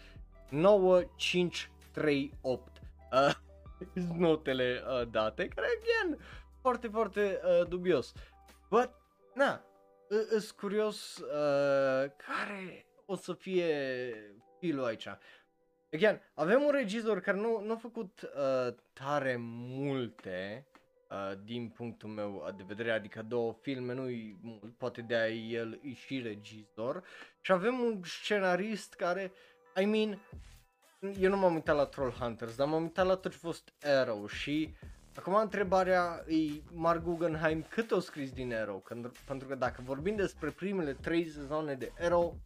9, 5, 3, 8. Uh, notele uh, date, care, again, foarte, foarte uh, dubios. But, na, îs curios uh, care o să fie filul aici. Again, avem un regizor care nu, nu a făcut uh, tare multe uh, din punctul meu de vedere, adică două filme, nu-i mult, poate de a el e și regizor. Și avem un scenarist care, I mean, eu nu m-am uitat la Troll Hunters, dar m-am uitat la tot ce a fost Arrow și acum întrebarea e Mark Guggenheim cât o scris din Arrow, când, pentru că dacă vorbim despre primele trei sezoane de Arrow,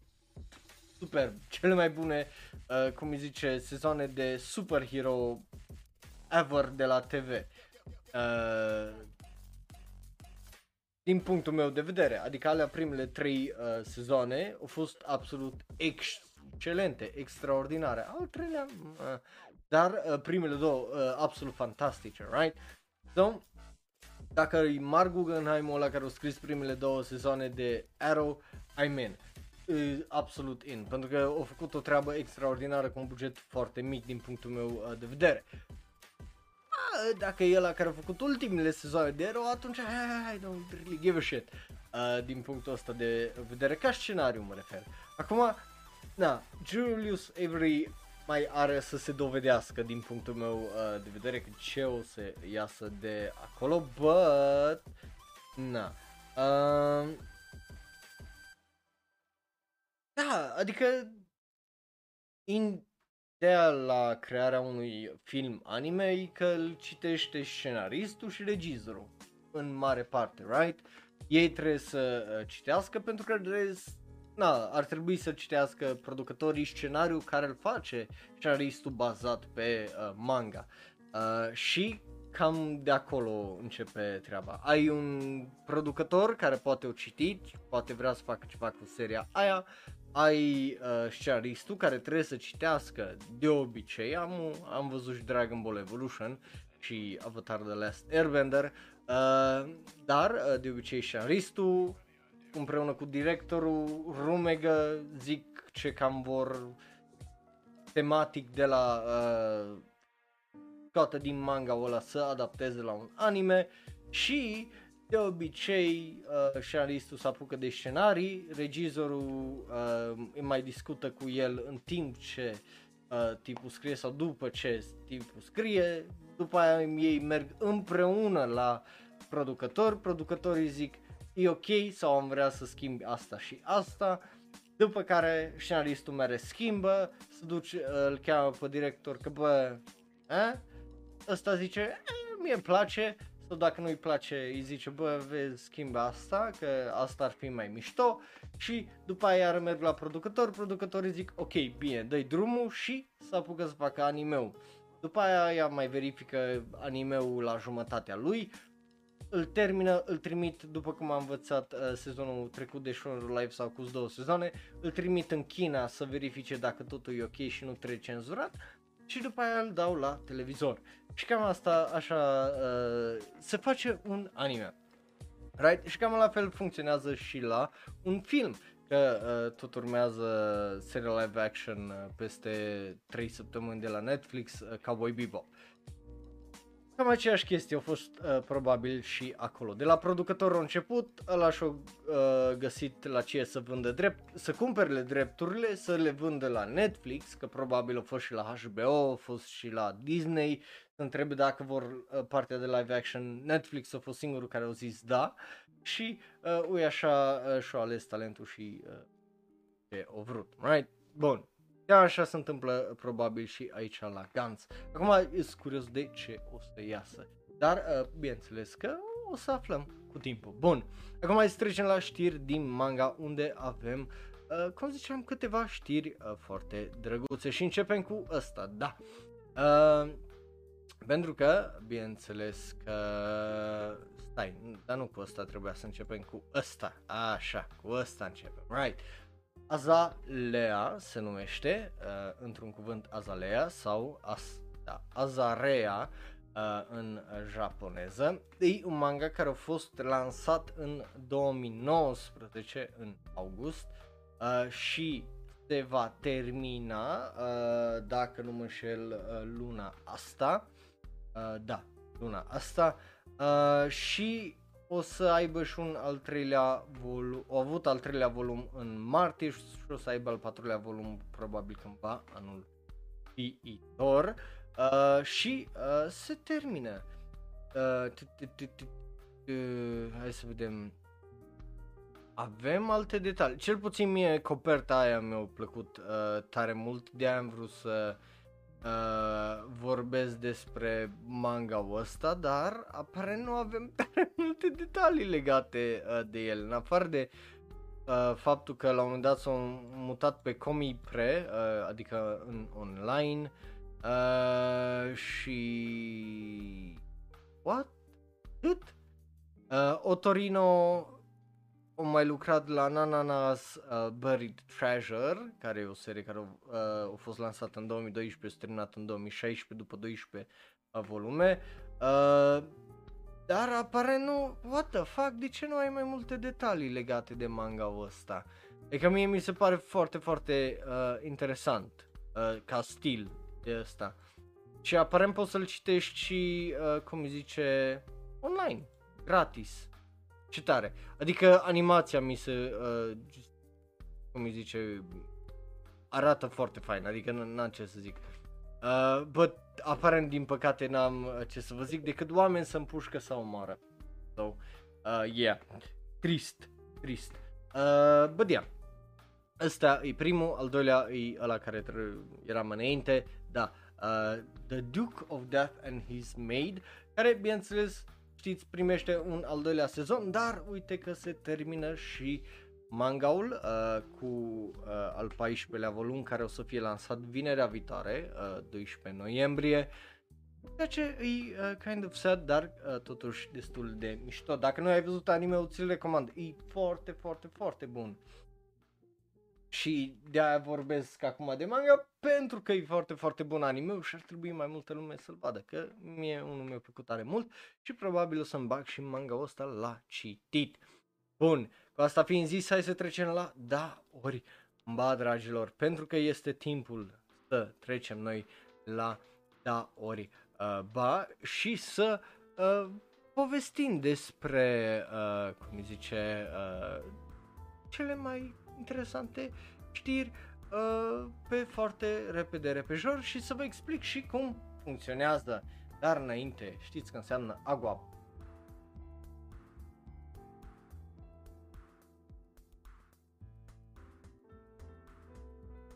super, cele mai bune, uh, cum îi zice, sezoane de superhero ever de la TV. Uh, din punctul meu de vedere, adică alea primele trei uh, sezoane au fost absolut ex- excelente, extraordinare. Al treilea, uh, dar uh, primele două uh, absolut fantastice, right? So, dacă e Mark Guggenheim ăla care a scris primele două sezoane de Arrow, I mean, e absolut in, pentru că au făcut o treabă extraordinară cu un buget foarte mic din punctul meu uh, de vedere. Dacă e ăla care a făcut ultimele sezoane de Arrow, atunci I don't really give a shit uh, din punctul ăsta de vedere, ca scenariu mă refer. Acum, da, Julius Avery mai are să se dovedească din punctul meu uh, de vedere că ce o să iasă de acolo, but na. Uh, da, adică ideea la crearea unui film anime e că îl citește scenaristul și regizorul în mare parte, right? Ei trebuie să uh, citească pentru că na, ar trebui să citească producătorii scenariu care îl face scenaristul bazat pe uh, manga. Uh, și cam de acolo începe treaba. Ai un producător care poate o citit, poate vrea să facă ceva cu seria aia, ai uh, scenaristul care trebuie să citească de obicei, am, am văzut și Dragon Ball Evolution și Avatar The Last Airbender, uh, dar uh, de obicei scenaristul împreună cu directorul Rumegă zic ce cam vor tematic de la uh, toată din manga ăla să adapteze la un anime. Și de obicei uh, scenaristul se apucă de scenarii, regizorul uh, mai discută cu el în timp ce uh, tipul scrie sau după ce tipul scrie, după aia ei merg împreună la producător, producătorii zic e ok sau am vrea să schimbi asta și asta, după care scenaristul mere schimbă, se duce, îl cheamă pe director că bă, a? ăsta zice, mie îmi place, sau dacă nu-i place îi zice bă vezi schimbe asta că asta ar fi mai mișto și după aia iar merg la producător, producătorii zic ok bine dă drumul și să apucă să facă animeul. După aia ea mai verifică animeul la jumătatea lui, îl termină, îl trimit după cum am învățat uh, sezonul trecut de Shonen Live sau cu două sezoane, îl trimit în China să verifice dacă totul e ok și nu trebuie cenzurat și după aia îl dau la televizor. Și cam asta așa uh, se face un anime. Right? Și cam la fel funcționează și la un film. Că uh, tot urmează seria live action uh, peste 3 săptămâni de la Netflix, uh, Cowboy Bebop. Cam aceeași chestie a fost uh, probabil și acolo. De la producătorul a început, ăla și-a uh, găsit la ce să vândă drept, să cumpere drepturile, să le vândă la Netflix, că probabil a fost și la HBO, a fost și la Disney, să întrebe dacă vor uh, partea de live action. Netflix a fost singurul care a zis da și uh, ui așa uh, și-a ales talentul și uh, ce o vrut, right? Bun, Chiar așa se întâmplă probabil și aici la Gans. Acum sunt curios de ce o să iasă. Dar, uh, bineînțeles că o să aflăm cu timpul. Bun, acum hai să trecem la știri din manga unde avem, uh, cum ziceam, câteva știri uh, foarte drăguțe și începem cu ăsta, da. Uh, pentru că, bineînțeles că, stai, dar nu cu ăsta trebuia să începem cu ăsta, așa, cu ăsta începem, right. Azalea se numește, uh, într-un cuvânt Azalea sau as, da, Azarea uh, în japoneză. E un manga care a fost lansat în 2019, în august, uh, și se va termina, uh, dacă nu mă înșel, uh, luna asta. Uh, da, luna asta. Uh, și o să aibă și un al treilea volum, au avut al treilea volum în martie și o să aibă al patrulea volum probabil cândva anul viitor uh, și uh, se termină. Uh, hai să vedem. Avem alte detalii. Cel puțin mie coperta aia mi-a plăcut uh, tare mult, de aia am vrut să uh, vorbesc despre manga ăsta, dar aparent nu avem tare multe detalii legate uh, de el, în afară de uh, faptul că la un moment dat s-au mutat pe Comi Pre, uh, adică în online uh, și... What? Cât? Uh, Otorino am mai lucrat la Nananas uh, Buried Treasure, care e o serie care uh, a fost lansată în 2012, terminată în 2016 după 12 uh, volume. Uh, dar aparent nu, what the fuck, de ce nu ai mai multe detalii legate de manga ăsta? E că mie mi se pare foarte, foarte uh, interesant uh, ca stil de ăsta. Și aparent poți să-l citești și, uh, cum zice, online, gratis. Ce tare. Adică animația mi se, uh, cum îi zice, arată foarte fain, adică n-am ce să zic. Uh, but aparent din păcate n-am uh, ce să vă zic decât oameni să împușcă sau omoară. So, uh, yeah, trist, trist. Uh, but yeah, ăsta e primul, al doilea e ăla care era mai înainte, da, uh, The Duke of Death and His Maid, care bineînțeles știți, primește un al doilea sezon, dar uite că se termină și mangaul uh, cu uh, al 14-lea volum care o să fie lansat vinerea viitoare, uh, 12 noiembrie. Ceea ce e uh, kind of sad, dar uh, totuși destul de mișto. Dacă nu ai văzut anime-ul, ți-l recomand. E foarte, foarte, foarte bun. Și de-aia vorbesc acum de manga pentru că e foarte, foarte bun anime și ar trebui mai multă lume să-l vadă, că mie unul mi-a plăcut tare mult și probabil o să-mi bag și manga ăsta la citit. Bun, cu asta fiind zis, hai să trecem la da ori ba, dragilor, pentru că este timpul să trecem noi la da ori uh, ba și să uh, povestim despre, uh, cum zice, uh, cele mai interesante știri uh, pe foarte repede, repejor și să vă explic și cum funcționează. Dar înainte, știți că înseamnă agua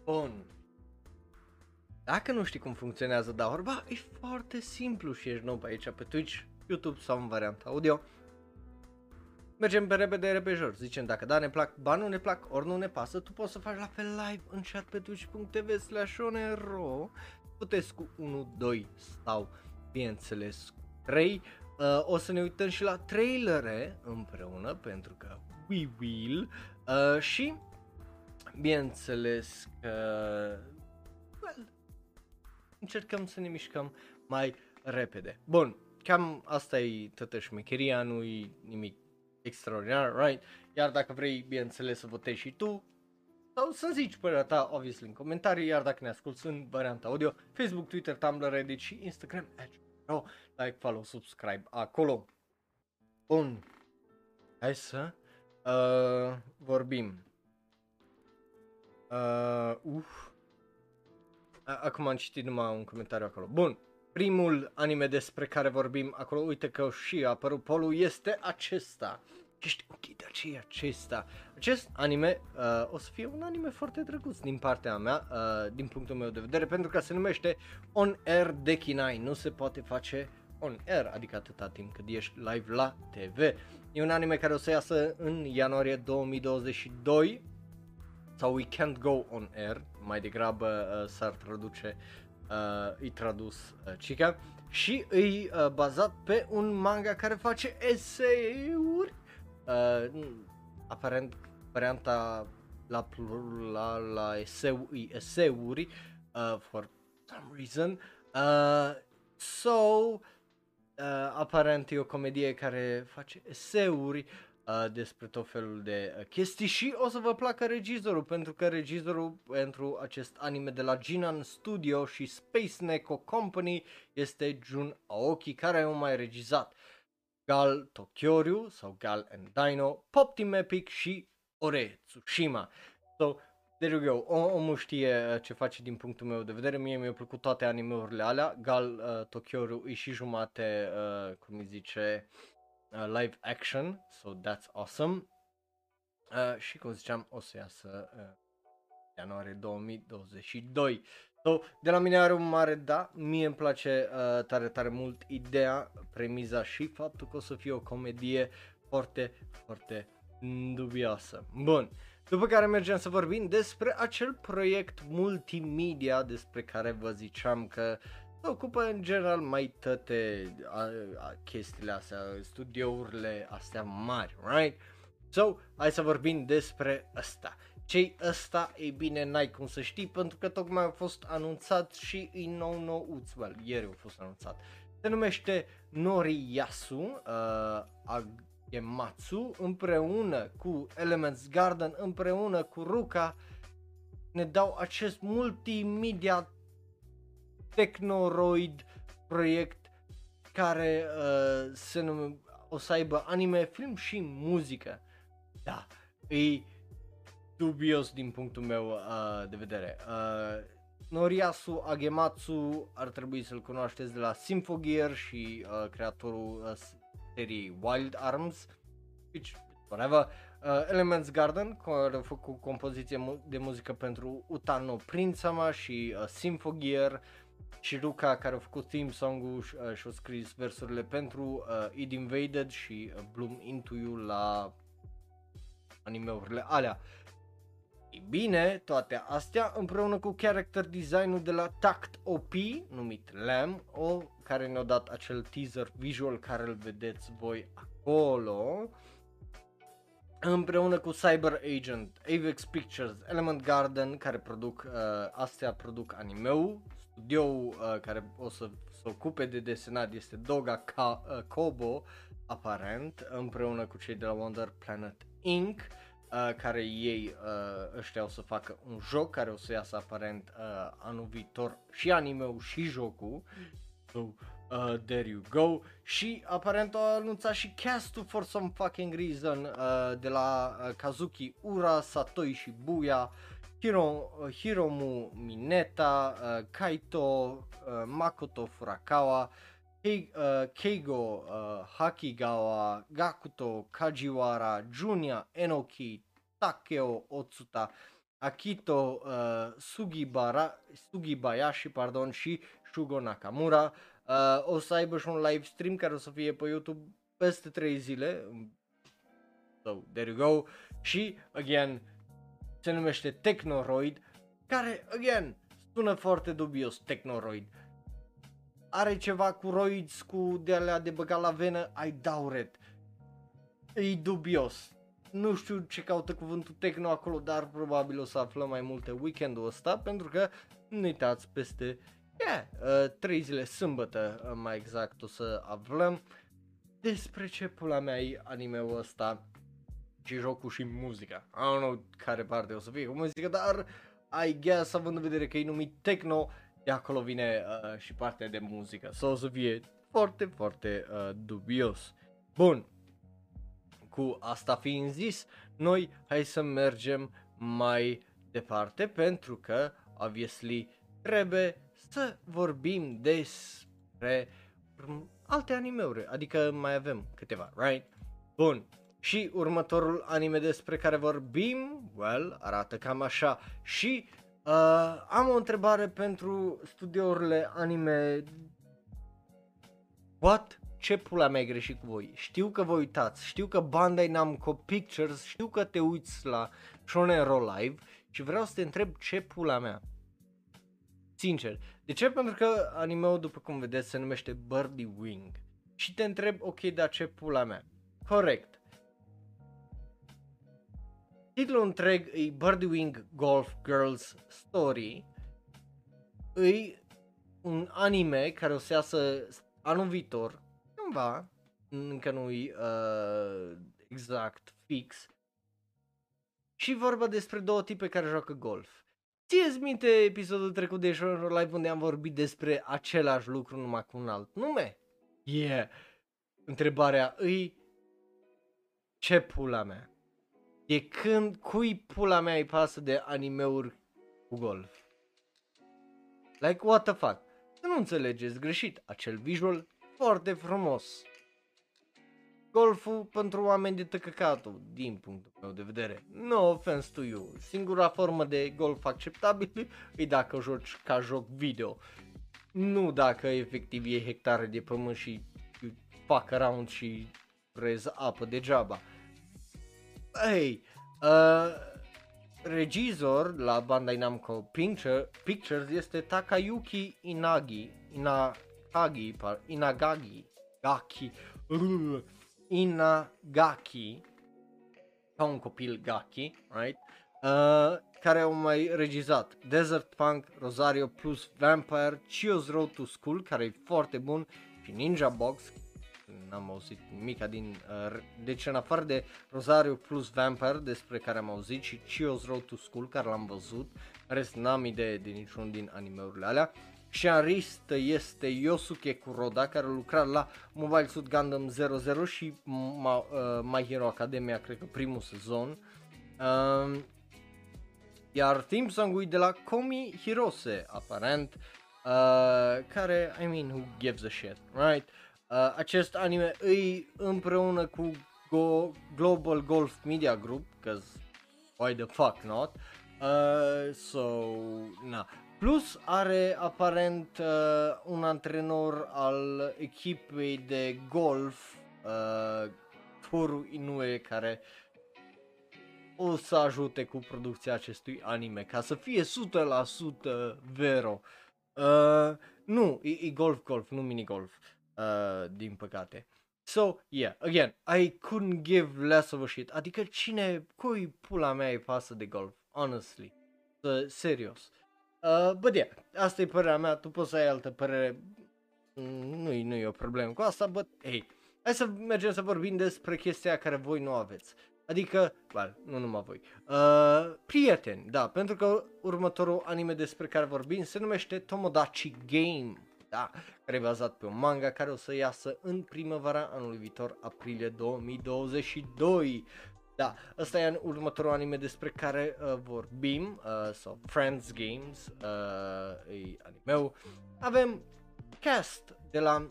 Bun. Dacă nu știi cum funcționează Daorba, e foarte simplu și ești nou pe aici pe Twitch. YouTube sau în varianta audio. Mergem pe repede repejor, zicem dacă da ne plac, ba nu ne plac, ori nu ne pasă, tu poți să faci la fel live în chat pe twitch.tv slash onero, puteți cu 1, 2 sau bineînțeles cu 3. Uh, o să ne uităm și la trailere împreună pentru că we will uh, și bineînțeles că well, încercăm să ne mișcăm mai repede. Bun, cam asta e toată șmecheria, nu e nimic extraordinar, right? Iar dacă vrei, bineînțeles, să votezi și tu, sau să zici părerea ta, obviously, în comentarii, iar dacă ne asculti în varianta audio, Facebook, Twitter, Tumblr, Reddit și Instagram, oh, like, follow, subscribe acolo. Bun, hai să uh, vorbim. Uh, uf. Acum am citit numai un comentariu acolo. Bun, primul anime despre care vorbim acolo, uite că și a apărut polul, este acesta. Ești ok, dar ce e acesta? Acest anime uh, o să fie un anime foarte drăguț din partea mea, uh, din punctul meu de vedere, pentru că se numește On Air Dekinai. Nu se poate face on air, adică atâta timp cât ești live la TV. E un anime care o să iasă în ianuarie 2022 sau We Can't Go On Air, mai degrabă uh, s-ar traduce uh, îi tradus uh, Chica și îi uh, bazat pe un manga care face eseuri. Uh, aparent varianta la la, la eseu, eseuri uh, for some reason. Uh, so, uh, aparent e o comedie care face eseuri uh, despre tot felul de uh, chestii și o să vă placă regizorul pentru că regizorul pentru acest anime de la Jinan Studio și Space Neko Company este Jun Aoki care a mai regizat Gal Tokyoryu sau Gal and Dino, Pop Team Epic și Ore Tsushima. So, there you go, o, omul știe uh, ce face din punctul meu de vedere, mie mi-au plăcut toate animeurile alea, Gal uh, Tokyoryu e și jumate, uh, cum îi zice, uh, uh, live action, so that's awesome. Uh, și cum ziceam, o să iasă uh, ianuarie 2022. So, de la mine are un mare da, mie îmi place uh, tare, tare mult ideea, premiza și faptul că o să fie o comedie foarte, foarte dubioasă. Bun, după care mergem să vorbim despre acel proiect multimedia despre care vă ziceam că ocupă în general mai toate a, a, chestiile astea, studiourile astea mari, right? So, hai să vorbim despre asta. Ce-i ăsta? Ei bine, n-ai cum să știi pentru că tocmai a fost anunțat și e nou nouț, well, ieri a fost anunțat. Se numește Noriyasu uh, Agematsu împreună cu Elements Garden, împreună cu Ruka ne dau acest multimedia Technoroid proiect care uh, se nume, o să aibă anime, film și muzică. Da, e dubios din punctul meu uh, de vedere. Uh, Noriasu Agematsu ar trebui să-l cunoașteți de la Symphogear și uh, creatorul uh, seriei Wild Arms, which, whatever, uh, Elements Garden, care a făcut compoziție de muzică pentru Utano Prinsama și uh, Symphogear, și Luca care a făcut theme song-ul și, uh, și a scris versurile pentru uh, Id Invaded și uh, Bloom Into You la animeurile alea. E bine, toate astea împreună cu character design-ul de la Tact OP, numit Lam, o care ne-a dat acel teaser visual care îl vedeți voi acolo împreună cu Cyber Agent, Avex Pictures, Element Garden, care produc, uh, astea produc animeu, studioul uh, care o să se ocupe de desenat este Doga Ka- uh, Kobo, aparent, împreună cu cei de la Wonder Planet Inc., uh, care ei uh, ăștia o să facă un joc care o să iasă aparent uh, anul viitor și animeu și jocul. So, uh, there you go. Și aparent au anunțat și castul for some fucking reason uh, de la uh, Kazuki Ura, Satoi și Buya. Hiro, Hiromu Mineta, uh, Kaito, uh, Makoto Furakawa, Kei, uh, Keigo uh, Hakigawa, Gakuto Kajiwara, Junya Enoki, Takeo Otsuta, Akito uh, Sugibara, Sugibayashi pardon, și Shugo Nakamura. Uh, o să aibă și un live stream care o să fie pe YouTube peste 3 zile. So, there you go. Și, again, se numește Technoroid, care, again, sună foarte dubios, Technoroid. Are ceva cu roids, cu de alea de băgat la venă, I doubt it. E dubios. Nu știu ce caută cuvântul techno acolo, dar probabil o să aflăm mai multe weekendul ăsta, pentru că, nu uitați, peste yeah, uh, 3 zile, sâmbătă uh, mai exact, o să aflăm despre ce pula mea e anime-ul ăsta și jocul și muzica. I don't know care parte o să fie cu muzica, dar I guess, având în vedere că e numit techno, de acolo vine uh, și partea de muzică. Sau o să fie foarte, foarte uh, dubios. Bun, cu asta fiind zis, noi hai să mergem mai departe pentru că, obviously, trebuie să vorbim despre alte animeuri, adică mai avem câteva, right? Bun, și următorul anime despre care vorbim, well, arată cam așa. Și uh, am o întrebare pentru studiourile anime. What? Ce pula mea greșit cu voi? Știu că vă uitați, știu că Bandai Namco Pictures, știu că te uiți la Shonen Roll Live și vreau să te întreb ce pula mea. Sincer, de ce? Pentru că animeul, după cum vedeți, se numește Birdie Wing. Și te întreb, ok, dar ce pula mea? Corect. Titlul întreg e Birdie Wing Golf Girls Story. E un anime care o să iasă anul viitor, cândva, încă nu e uh, exact fix. Și vorba despre două tipe care joacă golf. Ție-ți minte episodul trecut de Show Live unde am vorbit despre același lucru numai cu un alt nume? Yeah. Întrebarea îi ce pula mea? De când, cui pula mea îi pasă de animeuri cu golf? Like, what the fuck? Să nu înțelegeți greșit, acel visual foarte frumos. Golful pentru oameni de tăcăcatul, din punctul meu de vedere. No offense to you. Singura formă de golf acceptabil e dacă joci ca joc video. Nu dacă efectiv e hectare de pământ și fuck around și rez apă degeaba. Hey, uh, regizor la Bandai Namco Picture, Pictures este Takayuki Inagi, Inagagi, Inagagi, Gaki, uh, Inagaki, ca un copil Gaki, right? Uh, care au mai regizat Desert Punk, Rosario plus Vampire, Chio's Road to School, care e foarte bun, și Ninja Box, n-am auzit nimic din, uh, deci în afară de Rosario plus Vampire despre care am auzit și Chio's Road to School care l-am văzut, rest n-am idee de niciun din animeurile alea. Sharist este Yosuke Kuroda care a lucrat la Mobile Suit Gundam 00 și Ma, uh, My Hero Academia, cred că primul sezon. Uh, iar theme song de la Komi Hirose, aparent, uh, care, I mean, who gives a shit, right? Uh, acest anime îi împreună cu Go- Global Golf Media Group, cause why the fuck not? Uh, so, na. Plus are aparent uh, un antrenor al echipei de golf, uh, Toru Inoue, care o să ajute cu producția acestui anime, ca să fie 100% vero. Uh, nu, e, e golf golf, nu mini golf. Uh, din păcate. So, yeah, again, I couldn't give less of a shit. Adică cine, cui pula mea îi pasă de golf, honestly. Uh, serios. Uh, but yeah, asta e părerea mea, tu poți să ai altă părere, nu e, nu e o problemă cu asta, but hey, hai să mergem să vorbim despre chestia care voi nu aveți. Adică, well, nu numai voi. Uh, prieteni, da, pentru că următorul anime despre care vorbim se numește Tomodachi Game da, care e bazat pe un manga care o să iasă în primăvara anului viitor, aprilie 2022. Da, ăsta e următorul anime despre care uh, vorbim, uh, sau Friends Games, uh, e animeu. Avem cast de la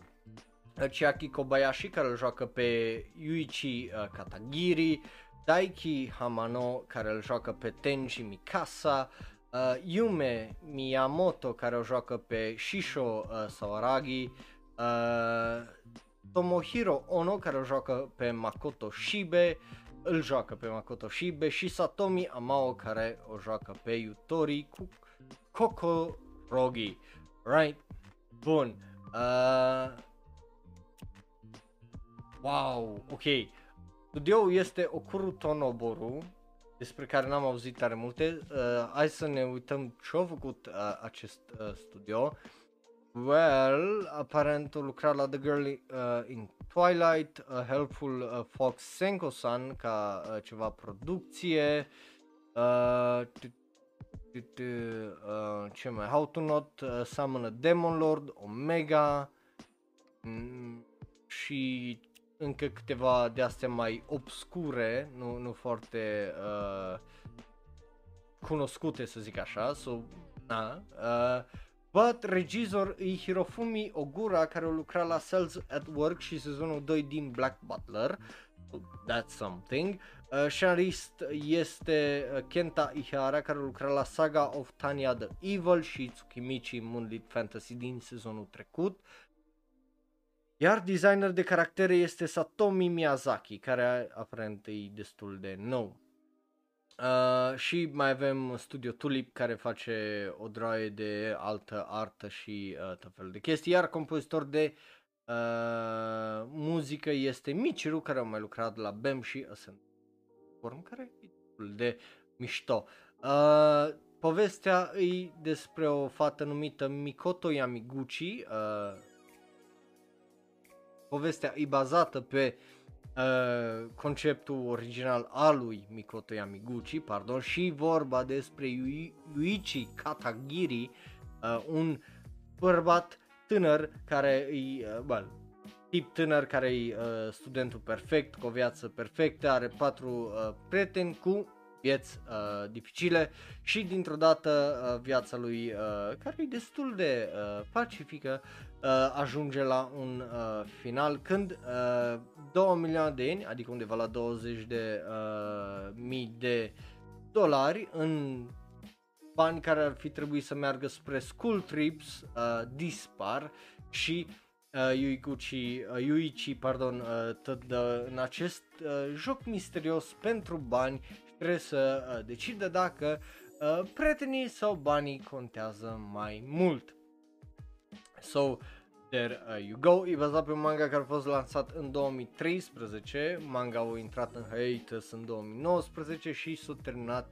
uh, Chiaki Kobayashi care îl joacă pe Yuichi uh, Katagiri, Daiki Hamano care îl joacă pe Tenji Mikasa, uh, Yume Miyamoto care o joacă pe Shisho uh, Sawaragi, Uh, Tomohiro Ono care o joacă pe Makoto Shibe, îl joacă pe Makoto Shibe și Satomi Amao care o joacă pe Yutori cu Kokorogi. Right? Bun. Uh, wow, ok. Studioul este Okuru Tonoboru, despre care n-am auzit tare multe. Uh, hai să ne uităm ce a făcut uh, acest uh, studio. Well, aparent a lucrat la The Girl uh, in Twilight, uh, Helpful uh, Fox Senko-san ca uh, ceva producție. Uh, uh, ce mai? How to Not uh, Summon a Demon Lord, Omega mm, și încă câteva de astea mai obscure, nu, nu foarte uh, cunoscute să zic așa, so, na, uh, But regizor e Hirofumi Ogura care a lucrat la Cells at Work și sezonul 2 din Black Butler. So that's something. Uh, scenarist este uh, Kenta Ihara care a lucrat la Saga of Tanya the Evil și Tsukimichi Moonlit Fantasy din sezonul trecut. Iar designer de caractere este Satomi Miyazaki, care aparent e destul de nou. Uh, și mai avem Studio Tulip care face o droaie de altă artă și uh, tot felul de chestii, iar compozitor de uh, muzică este Michiru care a mai lucrat la BEM și Ascent Form care e destul de mișto. Uh, povestea e despre o fată numită Mikoto Yamiguchi, uh, povestea e bazată pe uh, uh, conceptul original al lui Mikoto Yamiguchi, pardon, și vorba despre Yuichi Katagiri, uh, un bărbat tânăr care e, uh, bă, tip tânăr care e uh, studentul perfect, cu o viață perfectă, are patru uh, prieteni cu vieți uh, dificile și dintr-o dată uh, viața lui, uh, care e destul de uh, pacifică, uh, ajunge la un uh, final când uh, 2 milioane de ieni, adică undeva la 20 de uh, mii de dolari în bani care ar fi trebuit să meargă spre school trips uh, dispar și uh, Yuichi, uh, Yuichi pardon, uh, tot dă în acest uh, joc misterios pentru bani trebuie să uh, decidă dacă uh, prietenii sau banii contează mai mult. So, there uh, you go, e bazat pe un manga care a fost lansat în 2013, manga a intrat în hiatus în 2019 și s-a terminat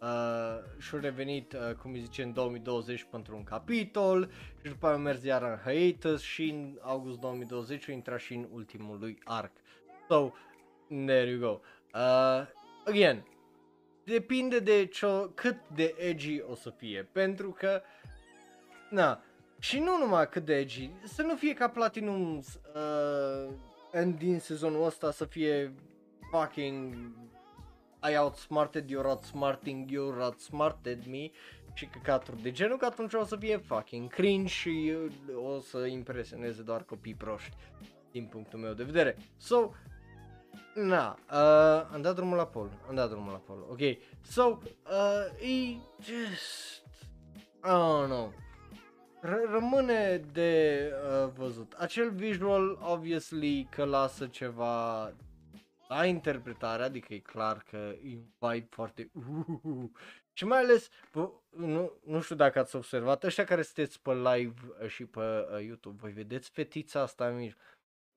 uh, și-a revenit, uh, cum îi zice, în 2020 pentru un capitol și după aia a mers iar în hiatus și în august 2020 a intrat și în ultimul lui arc. So, there you go. Uh, again, depinde de ce, cât de edgy o să fie, pentru că, na, și nu numai cât de edgy, să nu fie ca Platinum uh, din sezonul ăsta să fie fucking I outsmarted, you're outsmarting, you're outsmarted me și căcaturi de genul, că atunci o să fie fucking cringe și o să impresioneze doar copii proști din punctul meu de vedere. So, Na, uh, am dat drumul la Paul, am dat drumul la Paul, ok. So, uh, e just, I don't know. R- rămâne de uh, văzut. Acel visual, obviously, că lasă ceva la interpretare, adică e clar că e un vibe foarte uh, și mai ales, bă, nu, nu știu dacă ați observat, ăștia care sunteți pe live și pe uh, YouTube, voi vedeți fetița asta în mijloc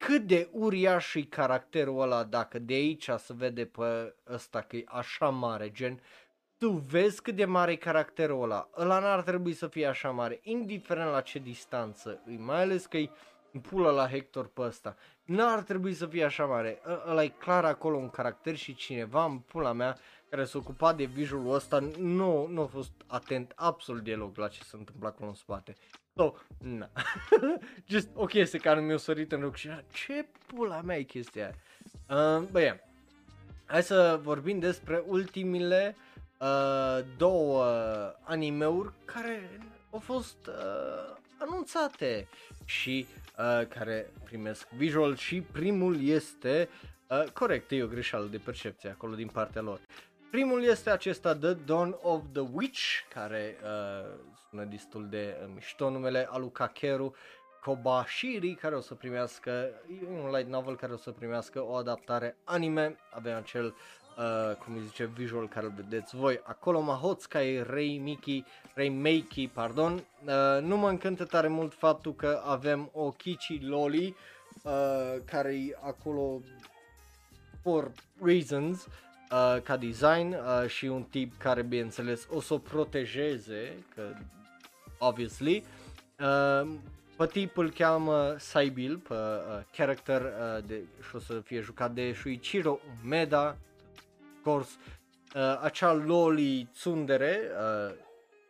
cât de uriaș e caracterul ăla dacă de aici se vede pe ăsta că e așa mare, gen tu vezi cât de mare e caracterul ăla, ăla n-ar trebui să fie așa mare, indiferent la ce distanță, e, mai ales că e pulă la Hector pe ăsta, n-ar trebui să fie așa mare, ă, ăla e clar acolo un caracter și cineva în pula mea care s-a ocupat de visualul ăsta nu, nu a fost atent absolut deloc la ce se întâmplă acolo în spate. So, na. Just o chestie care mi-a sărit în loc și ce pula mea e chestia aia. Uh, bă, yeah. Hai să vorbim despre ultimile uh, două animeuri care au fost uh, anunțate și uh, care primesc visual și primul este uh, corect, e o greșeală de percepție acolo din partea lor. Primul este acesta The Dawn of the Witch, care uh, sună destul de uh, mișto numele, Alu Kakeru, Kobashiri care o să primească, e un light novel care o să primească o adaptare anime, avem acel uh, cum îi zice, visual care îl vedeți voi. Acolo Mahotsukai Reimiki, Reimeki, pardon. Uh, nu mă încântă tare mult faptul că avem o Kichi Loli uh, care e acolo for reasons uh, ca design uh, și un tip care bineînțeles o să o protejeze, că obviously. Uh, pe tip îl cheamă Saibil, pe uh, character uh, de, și o să fie jucat de Shuichiro Umeda, course, uh, acea Loli Tsundere, uh,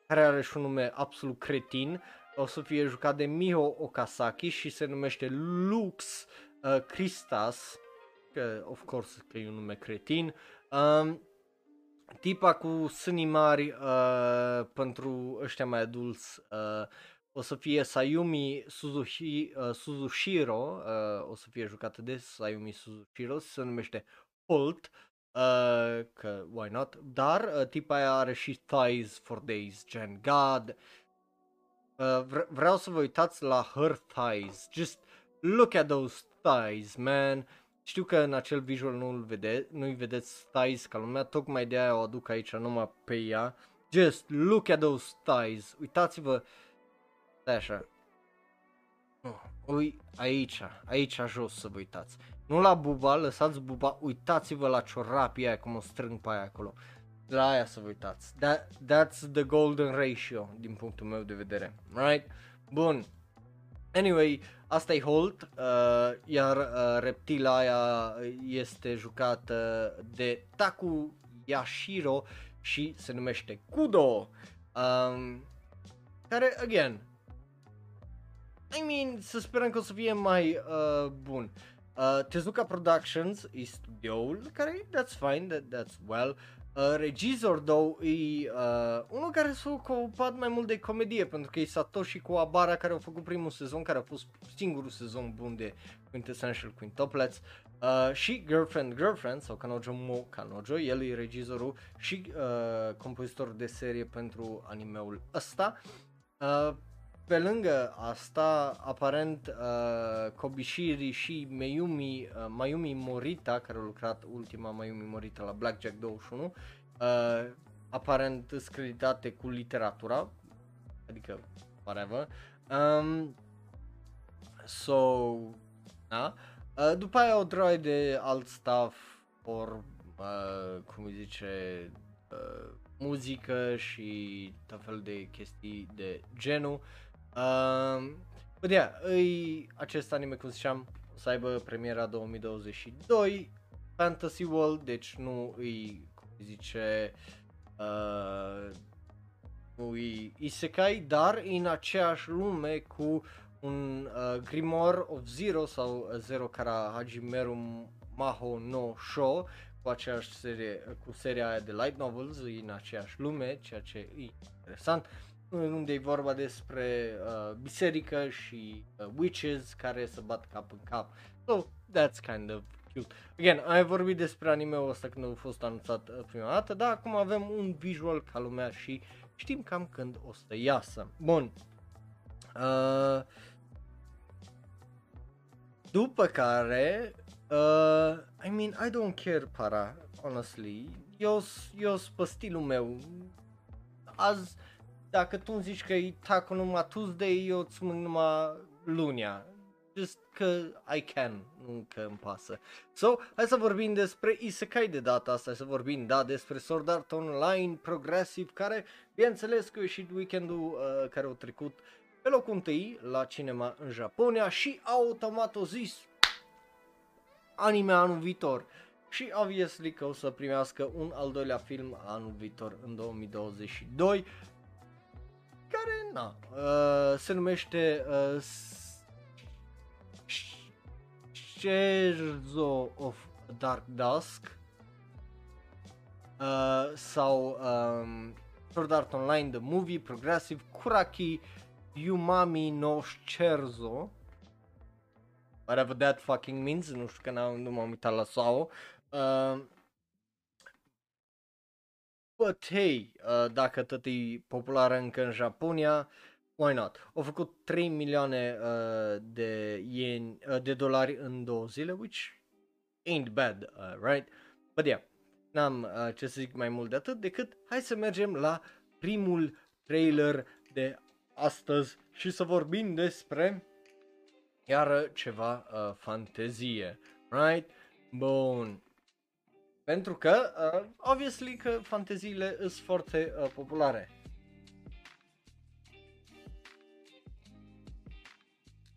care are și un nume absolut cretin, o să fie jucat de Miho Okasaki și se numește Lux uh, Christas, că of course că e un nume cretin. Um, tipa cu sânii mari uh, pentru ăștia mai adulți uh, o să fie Sayumi Suzushi, uh, Suzushiro, uh, o să fie jucată de Sayumi Suzushiro, se numește Holt, uh, că why not, dar uh, tipa aia are și Thighs for Days, gen God. Uh, vre- vreau să vă uitați la her thighs, just look at those thighs, man. Știu că în acel visual nu-l vede, nu-i vedeți thighs ca lumea, tocmai de aia o aduc aici numai pe ea. Just look at those thighs, uitați-vă, stai așa, Oh, ui, aici, aici jos să vă uitați. Nu la buba, lăsați buba, uitați-vă la ciorapii aia cum o strâng pe aia acolo. La aia să vă uitați. That, that's the golden ratio din punctul meu de vedere. Right? Bun. Anyway, asta e Holt, uh, iar uh, reptila aia este jucată de Taku Yashiro și se numește Kudo. Um, care, again, I mean, să sperăm că o să fie mai uh, bun. Uh, Tezuka Productions e studioul, care that's fine, that, that's well. Uh, regizor, though, e uh, unul care s-a ocupat mai mult de comedie, pentru că e Satoshi Kuwabara care a făcut primul sezon, care a fost singurul sezon bun de Quintessential Quintuplets. Uh, și Girlfriend Girlfriend sau Kanojo Mo Kanojo, el e regizorul și uh, compozitor de serie pentru animeul ăsta. Uh, pe lângă asta, aparent, uh, Kobishiri și Mayumi, uh, Mayumi Morita, care a lucrat ultima Mayumi Morita la Blackjack 21, uh, aparent sunt creditate cu literatura, adică whatever. Um, so, da. Uh, după aia o droaie de alt stuff, or, uh, cum îi zice, uh, muzică și tot fel de chestii de genul. Uh, but yeah, îi, acest anime, cum ziceam, o să aibă premiera 2022, Fantasy World, deci nu îi, cum îi zice, uh, nu îi isekai, dar în aceeași lume cu un uh, Grimoire of Zero sau Zero Kara Hajimeru Maho no Sho, cu aceeași serie, cu seria aia de light novels în aceeași lume, ceea ce e interesant unde e vorba despre uh, biserică și uh, witches care se bat cap în cap. So, that's kind of cute. Again, ai vorbit despre anime-ul ăsta când a fost anunțat uh, prima dată, dar acum avem un visual ca lumea și știm cam când o să iasă. Bun. Uh, după care, uh, I mean, I don't care, para, honestly. Eu, eu sunt stilul meu. Azi, dacă tu îmi zici că e taco numai Tuesday, eu îți mănânc numai lunia. Just că I can, nu că îmi pasă. So, hai să vorbim despre Isekai de data asta, hai să vorbim, da, despre Sword Art Online Progressive, care, bineînțeles că a ieșit weekendul uh, care a trecut pe locul întâi la cinema în Japonia și automat o zis anime anul viitor. Și obviously că o să primească un al doilea film anul viitor în 2022 care, na, uh, se numește uh, Scherzo of Dark Dusk uh, sau um, Sword Art Online The Movie Progressive Kuraki Yumami no Scherzo. Whatever that fucking means, nu știu că nu m-am uitat la sau. Uh, But hey, uh, dacă tot e populară încă în Japonia, why not? Au făcut 3 milioane uh, de, yen, uh, de dolari în două zile, which ain't bad, uh, right? But yeah, n-am uh, ce să zic mai mult de atât decât hai să mergem la primul trailer de astăzi și să vorbim despre iar ceva uh, fantezie, right? Bun. Pentru că, uh, obviously că fanteziile sunt foarte uh, populare.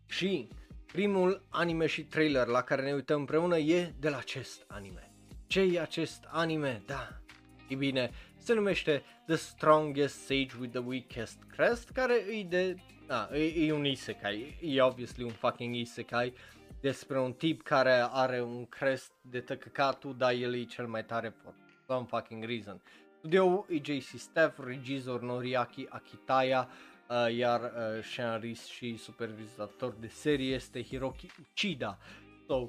Și primul anime și trailer la care ne uităm împreună e de la acest anime. ce e acest anime? Da, e bine, se numește The Strongest Sage with the Weakest Crest, care e de... Da, e, e un isekai, e obviously un fucking isekai despre un tip care are un crest de tăcăcatul, dar el e cel mai tare for some fucking reason. Studio e JC Steph, regizor Noriaki Akitaya, uh, iar uh, scenarist și supervizator de serie este Hiroki Uchida. So,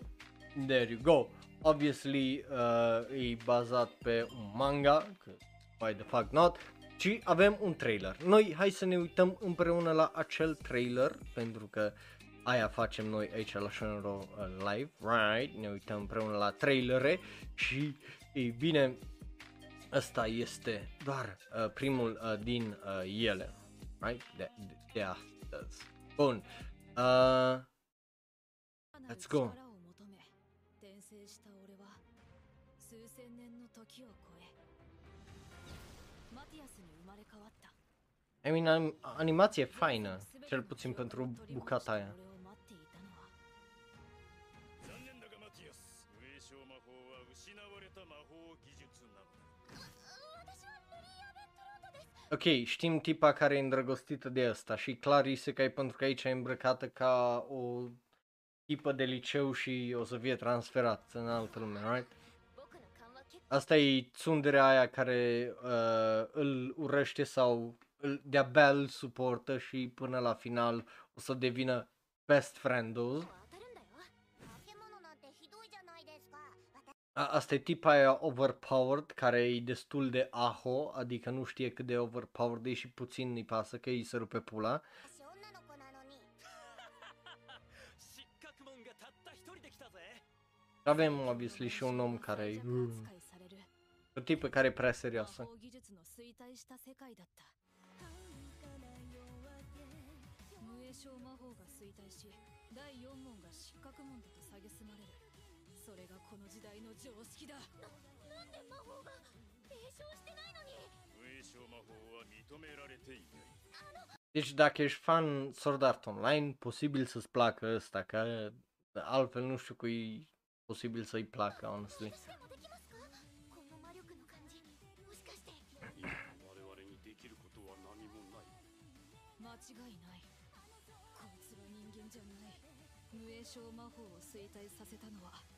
there you go. Obviously, uh, e bazat pe un manga, că why the fuck not, și avem un trailer. Noi hai să ne uităm împreună la acel trailer, pentru că aia facem noi aici la Shonero uh, Live, right? Ne uităm împreună la trailere și, e bine, ăsta este doar uh, primul uh, din uh, ele, right? De, de, de astăzi. Bun. Uh, let's go. I mean, animație faină, cel puțin pentru bucata aia. Ok, știm tipa care e îndrăgostită de asta și clar e pentru că aici e îmbrăcată ca o tipă de liceu și o să fie transferat în altă lume, right? Asta e țunderea aia care uh, îl urăște sau îl, de-abia îl suportă și până la final o să devină best friend-ul. Asta e tipa aia overpowered, care e destul de aho, adică nu știe cât de overpowered e și puțin îi pasă că îi se rupe pula. Avem, obviously, și un om care e... O tipă care e prea serioasă. それがこの時代の常識だななんで魔法が継承してないのに上昇魔法は認められていないあの Deci dacă ești fan Sword Art Online, posibil să-ți placă ăsta, că altfel nu știu cui posibil să-i placă, honestly. 間違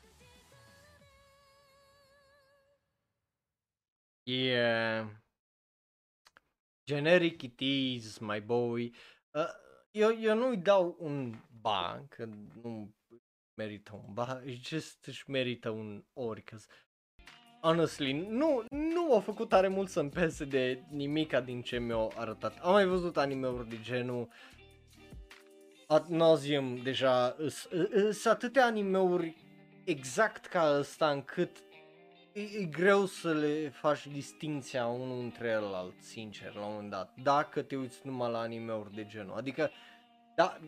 Yeah. Generic it is, my boy. Uh, eu, eu nu-i dau un ban, că nu merită un ban, just își merită un ori, că honestly, nu, nu a făcut tare mult să-mi pese de nimica din ce mi-au arătat. Am mai văzut anime-uri de genul ad nauseam deja, sunt atâtea anime-uri exact ca ăsta încât e, e greu să le faci distinția unul între celălalt, sincer, la un moment dat, dacă te uiți numai la anime-uri de genul. Adică, da,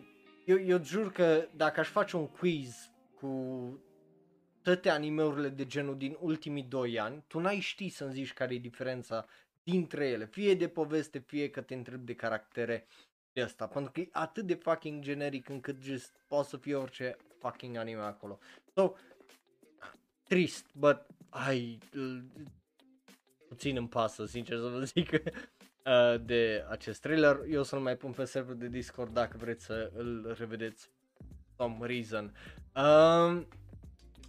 eu, eu jur că dacă aș face un quiz cu toate animeurile de genul din ultimii 2 ani, tu n-ai ști să-mi zici care e diferența dintre ele, fie de poveste, fie că te întreb de caractere de asta, pentru că e atât de fucking generic încât just poate să fie orice fucking anime acolo. So, trist, but ai, puțin îmi pasă, sincer să vă zic, uh, de acest trailer. Eu o să-l mai pun pe server de Discord dacă vreți să îl revedeți some reason. Um,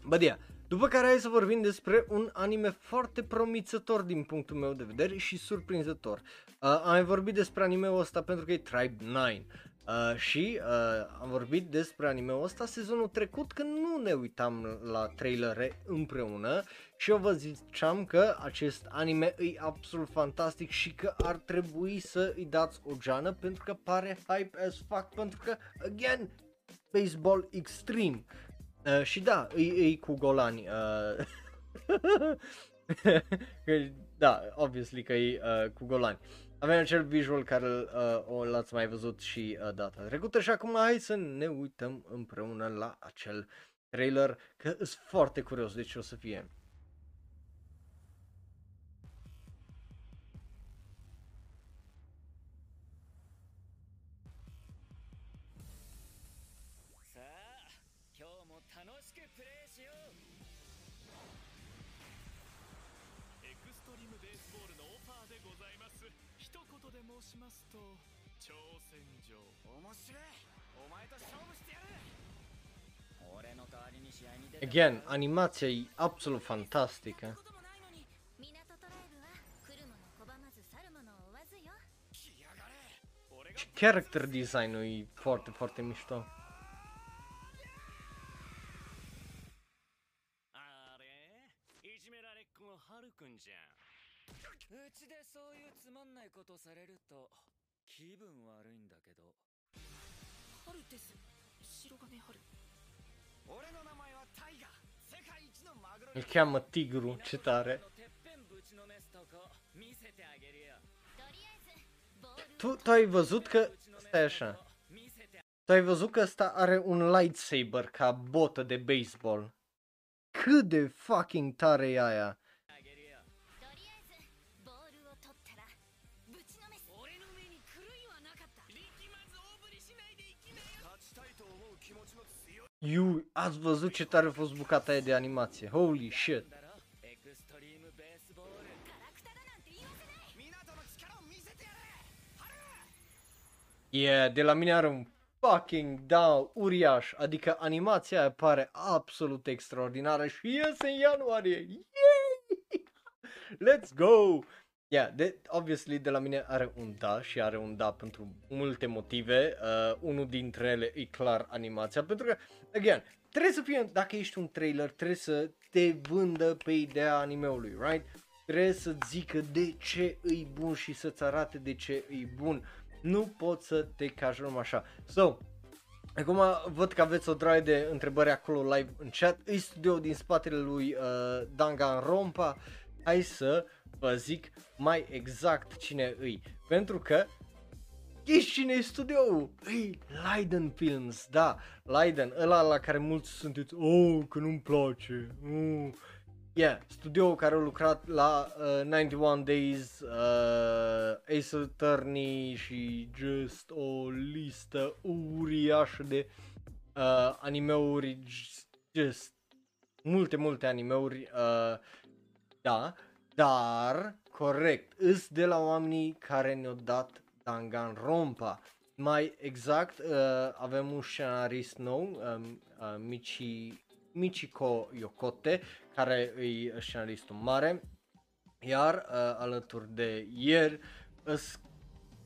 but yeah, după care hai să vorbim despre un anime foarte promițător din punctul meu de vedere și surprinzător. Uh, am mai vorbit despre anime-ul ăsta pentru că e Tribe 9. Uh, și uh, am vorbit despre anime-ul ăsta sezonul trecut când nu ne uitam la trailere împreună și eu vă ziceam că acest anime e absolut fantastic și că ar trebui să îi dați o geană pentru că pare hype as fuck pentru că, again, baseball extreme. Uh, și da, e, e cu golani. Uh, da, obviously că e uh, cu golani. Avem acel visual care uh, l-ați mai văzut și uh, data trecută și acum hai să ne uităm împreună la acel trailer că sunt foarte curios de ce o să fie. しますと挑戦状面白いお前と勝負してやる俺の代わりに試合に出 Again, animacja i absolut fantastică. Și character design-ul e foarte, foarte mișto. ないことされると気分悪いんだけど春です白金春俺の名前はタイガ世界一のマグロ Il chiama Tigru, ce tare. Tu, tu ai văzut că... Stai așa. Tu ai văzut că ăsta are un lightsaber ca botă de baseball. Cât de fucking tare e aia. 'You, ați văzut ce tare a fost bucata aia de animație. Holy shit. Yeah, de la mine are un fucking da uriaș, adică animația aia pare absolut extraordinară și iese în ianuarie. Yay! Let's go! Yeah, de, obviously de la mine are un da și are un da pentru multe motive. Uh, unul dintre ele e clar animația, pentru că, again, trebuie să fie, dacă ești un trailer, trebuie să te vândă pe ideea animeului, right? Trebuie să zică de ce e bun și să-ți arate de ce e bun. Nu poți să te cași numai așa. So, Acum văd că aveți o draie de întrebări acolo live în chat. E studio din spatele lui uh, Danganronpa. Hai să vă zic mai exact cine îi. Pentru că Ești cine e studioul? Îi Leiden Films, da, Leiden, ăla la care mulți sunteți, oh, că nu-mi place, oh. Yeah, studioul care a lucrat la uh, 91 Days, uh, Ace Attorney și just o listă uriașă de uh, animeuri, just multe, multe animeuri, uh, da, dar, corect, îs de la oamenii care ne-au dat Danganronpa. Mai exact, uh, avem un scenarist nou, um, uh, Michi, Michiko Yokote, care e scenaristul mare, iar uh, alături de ieri, îs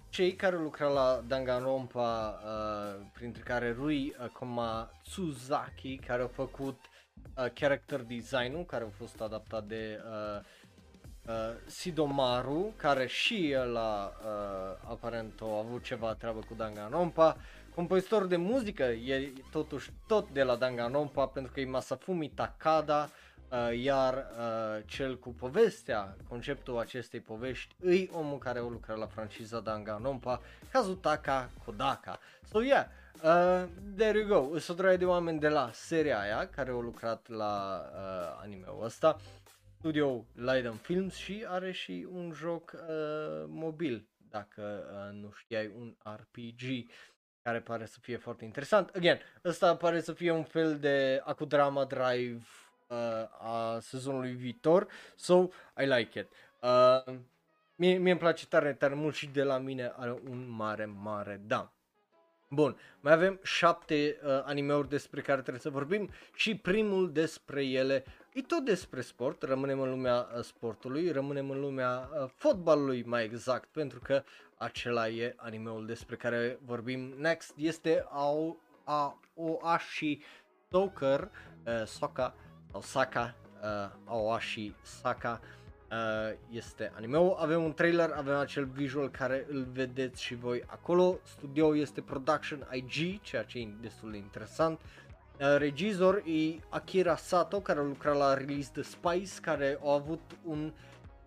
cei care lucrau la Danganronpa, uh, printre care Rui uh, Komatsuzaki, care a făcut uh, character design-ul, care a fost adaptat de uh, uh, Sidomaru, care și el a, uh, aparent a avut ceva treabă cu Danganronpa, compozitor de muzică e totuși tot de la Danganronpa pentru că e Masafumi Takada, uh, iar uh, cel cu povestea, conceptul acestei povești, îi omul care a lucrat la franciza Danganronpa, Kazutaka Kodaka. So yeah, uh, there you go, sunt o de oameni de la seria aia care au lucrat la uh, anime-ul ăsta studio Leiden Films și are și un joc uh, mobil, dacă uh, nu știai, un RPG care pare să fie foarte interesant. Again, ăsta pare să fie un fel de Akudrama Drive uh, a sezonului viitor, so I like it. Uh, mie, mie îmi place tare, tare mult și de la mine are un mare, mare da. Bun, mai avem șapte uh, animeuri despre care trebuie să vorbim și primul despre ele. E tot despre sport, rămânem în lumea uh, sportului, rămânem în lumea uh, fotbalului mai exact, pentru că acela e animeul despre care vorbim. Next, este Ao, a, Oashi Soccer, uh, Soka, sau Saka, uh, Aoashi Saka, uh, este animeul. Avem un trailer, avem acel visual care îl vedeți și voi acolo. Studio este Production IG, ceea ce e destul de interesant. Uh, regizor e Akira Sato, care a lucrat la release The Spice, care a avut un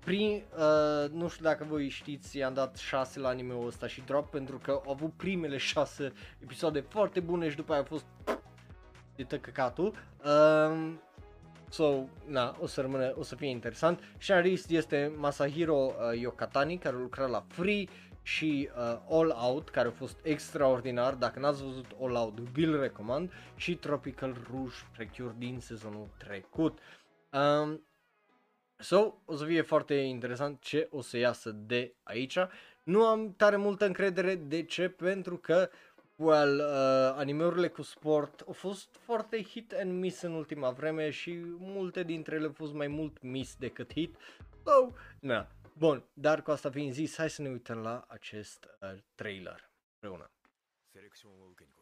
prim, uh, nu știu dacă voi știți, i-am dat 6 la anime-ul ăsta și drop pentru că au avut primele 6 episoade foarte bune și după aia a fost de tăcăcatul. Uh, So, na, o să rămână, o să fie interesant. Scenarist este Masahiro uh, Yokatani, care lucra la Free și uh, All Out, care a fost extraordinar. Dacă n-ați văzut All Out, vi-l recomand. Și Tropical Rouge Precure din sezonul trecut. Um, so, o să fie foarte interesant ce o să iasă de aici. Nu am tare multă încredere. De ce? Pentru că well, uh, animeurile cu sport au fost foarte hit and miss în ultima vreme și multe dintre ele au fost mai mult miss decât hit. So, na, bun, dar cu asta fiind zis, hai să ne uităm la acest uh, trailer împreună. セレクションを受けに来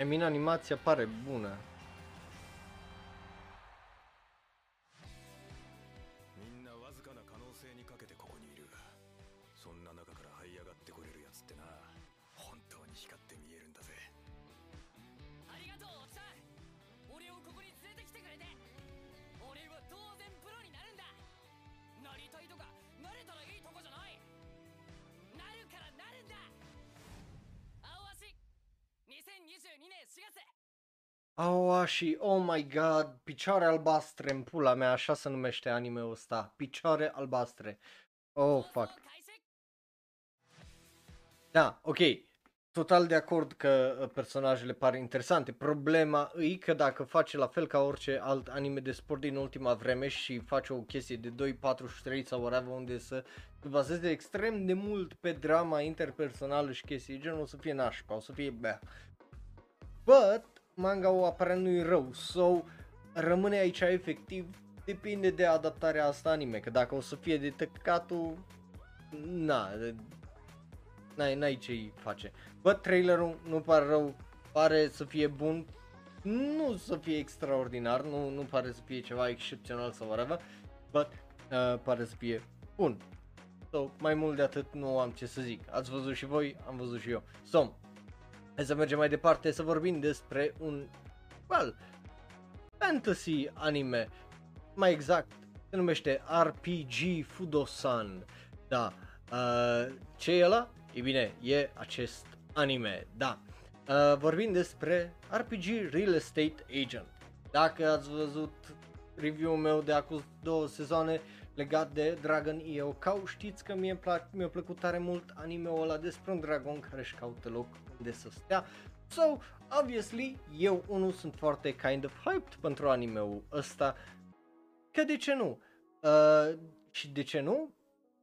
I mean, animația pare bună. Aua și oh my god, picioare albastre în pula mea, așa se numește anime-ul ăsta, picioare albastre. Oh, fuck. Da, ok, total de acord că uh, personajele par interesante. Problema e că dacă face la fel ca orice alt anime de sport din ultima vreme și face o chestie de 2, 4 și 3 sau whatever unde să se bazeze extrem de mult pe drama interpersonală și chestii genul, o să fie nașpa, o să fie bea. But, manga-ul aparent nu-i rău, so rămâne aici efectiv, depinde de adaptarea asta anime, că dacă o să fie de tăcatul, na, de- n-ai, n-ai ce-i face. Bă, trailerul nu pare rău, pare să fie bun, nu să fie extraordinar, nu, nu pare să fie ceva excepțional sau whatever, but uh, pare să fie bun. So, mai mult de atât nu am ce să zic. Ați văzut și voi, am văzut și eu. So, hai să mergem mai departe să vorbim despre un, well, fantasy anime. Mai exact, se numește RPG Fudosan. Da, uh, ce e ăla? E bine, e acest anime, da. Uh, vorbim despre RPG Real Estate Agent. Dacă ați văzut review-ul meu de acum două sezoane legat de Dragon Iokau, știți că mie plac, mi-a plăcut tare mult anime-ul ăla despre un dragon care își caută loc unde să stea. So, obviously, eu unul sunt foarte kind of hyped pentru anime-ul ăsta, că de ce nu? Uh, și de ce nu?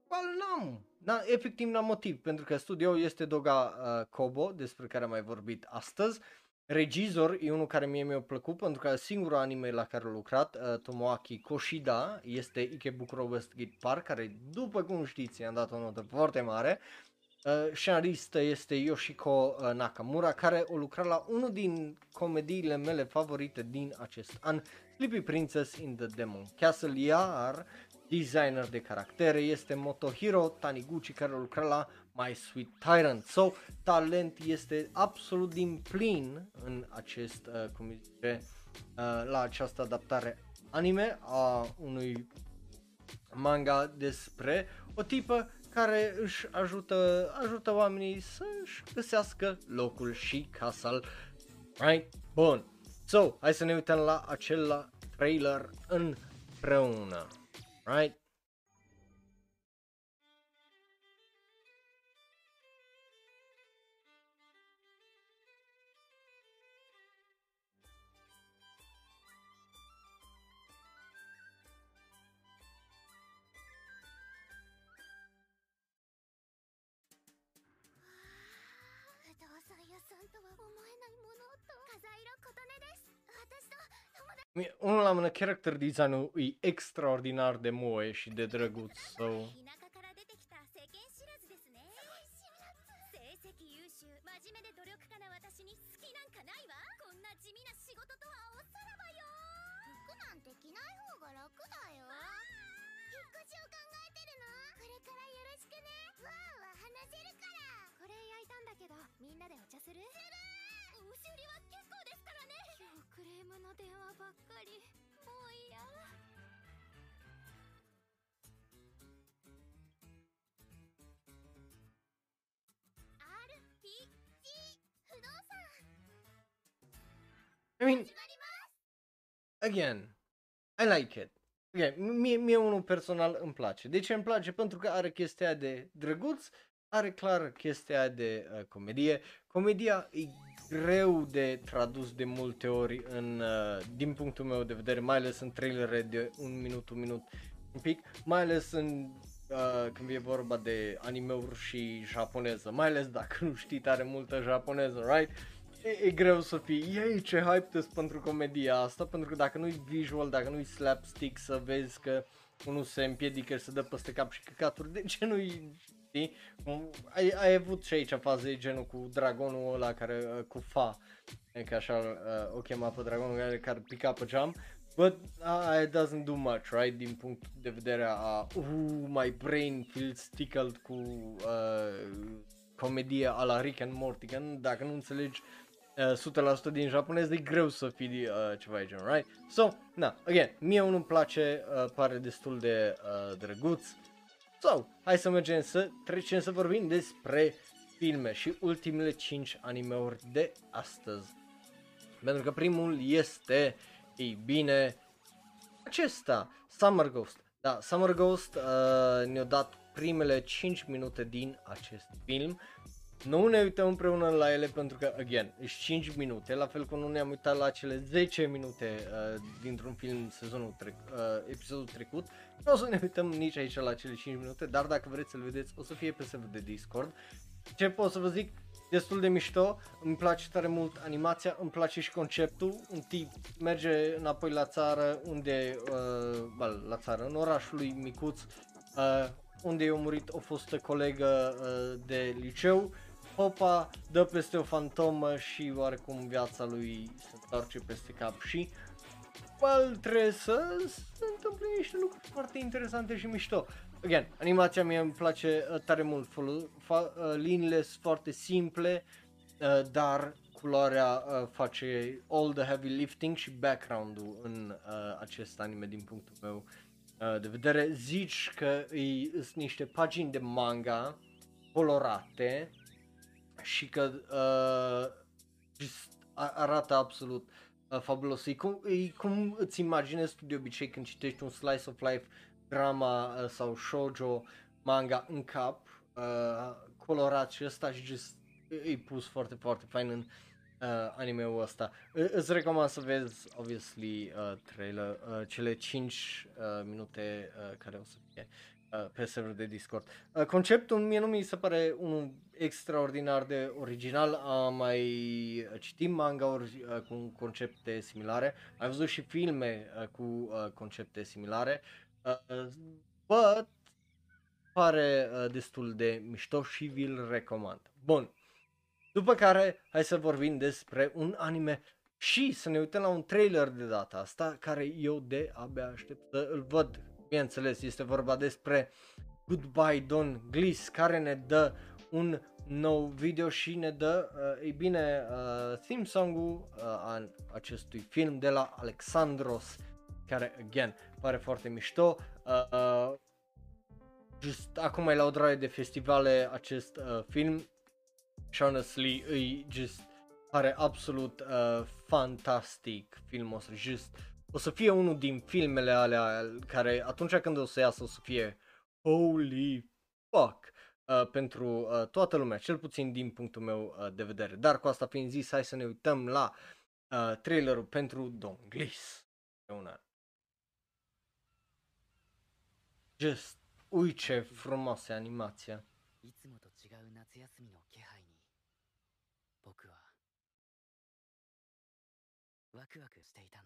Well, n-am. Na, efectiv n-am motiv, pentru că studioul este Doga uh, Kobo, despre care am mai vorbit astăzi. Regizor e unul care mie mi-a plăcut, pentru că singurul anime la care a lucrat, uh, Tomoaki Koshida, este Ikebukuro Westgate Park, care, după cum știți, i-am dat o notă foarte mare. Uh, scenaristă este Yoshiko uh, Nakamura, care a lucrat la unul din comediile mele favorite din acest an, Sleepy Princess in the Demon Castle, iar designer de caractere este Motohiro Taniguchi care a lucrat la My Sweet Tyrant. So, talent este absolut din plin în acest, uh, cum îi zice, uh, la această adaptare anime a unui manga despre o tipă care își ajută, ajută oamenii să-și găsească locul și casa Right? Bun. So, hai să ne uităm la acel trailer împreună. Right? Unul la mână, character design-ul e extraordinar de moe și de drăguț, so... Wow, 話せるからこれ焼いたんだけどみんなでお茶するするお修理は結構 クレームの電話ばっかりもう嫌 RPG 不動産 I mean, 始まります again, I like it. Okay, mie, mie unul personal îmi place. De ce îmi place? Pentru că are chestia de drăguț, are clar chestia de uh, comedie. Comedia e greu de tradus de multe ori în, uh, din punctul meu de vedere, mai ales în trailere de un minut, un minut, un pic, mai ales în uh, când e vorba de animeuri și japoneză, mai ales dacă nu știi tare multă japoneză, right? E, e greu să fii, ei ce hype pentru comedia asta, pentru că dacă nu-i visual, dacă nu-i slapstick, să vezi că unul se împiedică să dă peste cap și căcaturi, de ce nu-i știi? Cum- Ai, ai avut și aici faze genul cu dragonul ăla care, uh, cu fa, e că așa uh, o chema pe dragonul care, care pica pe geam, but uh, it doesn't do much, right? Din punct de vedere a, uh, my brain feels tickled cu uh, comedia a la Rick and Morty, că nu- dacă nu înțelegi uh, 100% din japonez, e greu să fii uh, ceva de genul, right? So, na, again, mie unul îmi place, uh, pare destul de uh, drăguț. So, hai să mergem să trecem să vorbim despre filme și ultimele 5 animeuri de astăzi. Pentru că primul este, ei bine, acesta, Summer Ghost. Da, Summer Ghost uh, ne-a dat primele 5 minute din acest film. Nu ne uităm împreună la ele pentru că, again, sunt 5 minute, la fel cum nu ne-am uitat la cele 10 minute uh, dintr-un film sezonul trec- uh, episodul trecut. Nu o să ne uităm nici aici la cele 5 minute, dar dacă vreți să-l vedeți, o să fie pe serverul de Discord. Ce pot să vă zic? Destul de mișto, îmi place tare mult animația, îmi place și conceptul, un tip merge înapoi la țară, unde, uh, bă, la țară, în orașul lui micuț, uh, unde i-a murit o fostă colegă uh, de liceu, Popa dă peste o fantomă și oarecum viața lui se întoarce peste cap și well, trebuie să se întâmple niște lucruri foarte interesante și mișto. Again, animația mie îmi place uh, tare mult, folo- fa- uh, liniile sunt foarte simple, uh, dar culoarea uh, face all the heavy lifting și background-ul în uh, acest anime din punctul meu uh, de vedere. Zici că îi sunt niște pagini de manga colorate și că uh, just a- arată absolut uh, fabulos. E cum, e cum îți imaginezi tu de obicei când citești un slice of life drama uh, sau shoujo manga în cap, uh, colorat și ăsta și just e pus foarte, foarte fain în uh, anime-ul ăsta. I- îți recomand să vezi, obviously, uh, trailer, uh, cele 5 uh, minute uh, care o să fie uh, pe serverul de Discord. Uh, conceptul mie nu mi se pare unul extraordinar de original, am mai citit manga-uri uh, cu concepte similare, am văzut și filme uh, cu uh, concepte similare, uh, uh, but pare uh, destul de mișto și vi-l recomand. Bun, după care hai să vorbim despre un anime și să ne uităm la un trailer de data asta care eu de abia aștept să îl văd. Bineînțeles, este vorba despre Goodbye Don Gliss care ne dă un nou video și ne dă, uh, ei bine, uh, theme song-ul uh, a acestui film de la Alexandros care, again, pare foarte mișto. Uh, uh, just acum e la o draie de festivale acest uh, film și honestly e just pare absolut uh, fantastic filmul ăsta, just o să fie unul din filmele alea care atunci când o să iasă o să fie holy fuck uh, pentru uh, toată lumea, cel puțin din punctul meu uh, de vedere. Dar cu asta fiind zis, hai să ne uităm la uh, trailerul pentru Don Gliss. Una. Just, ui ce frumoasă e animația. いつもと違う夏休みの気配に僕は ワクワクしていたんだ Și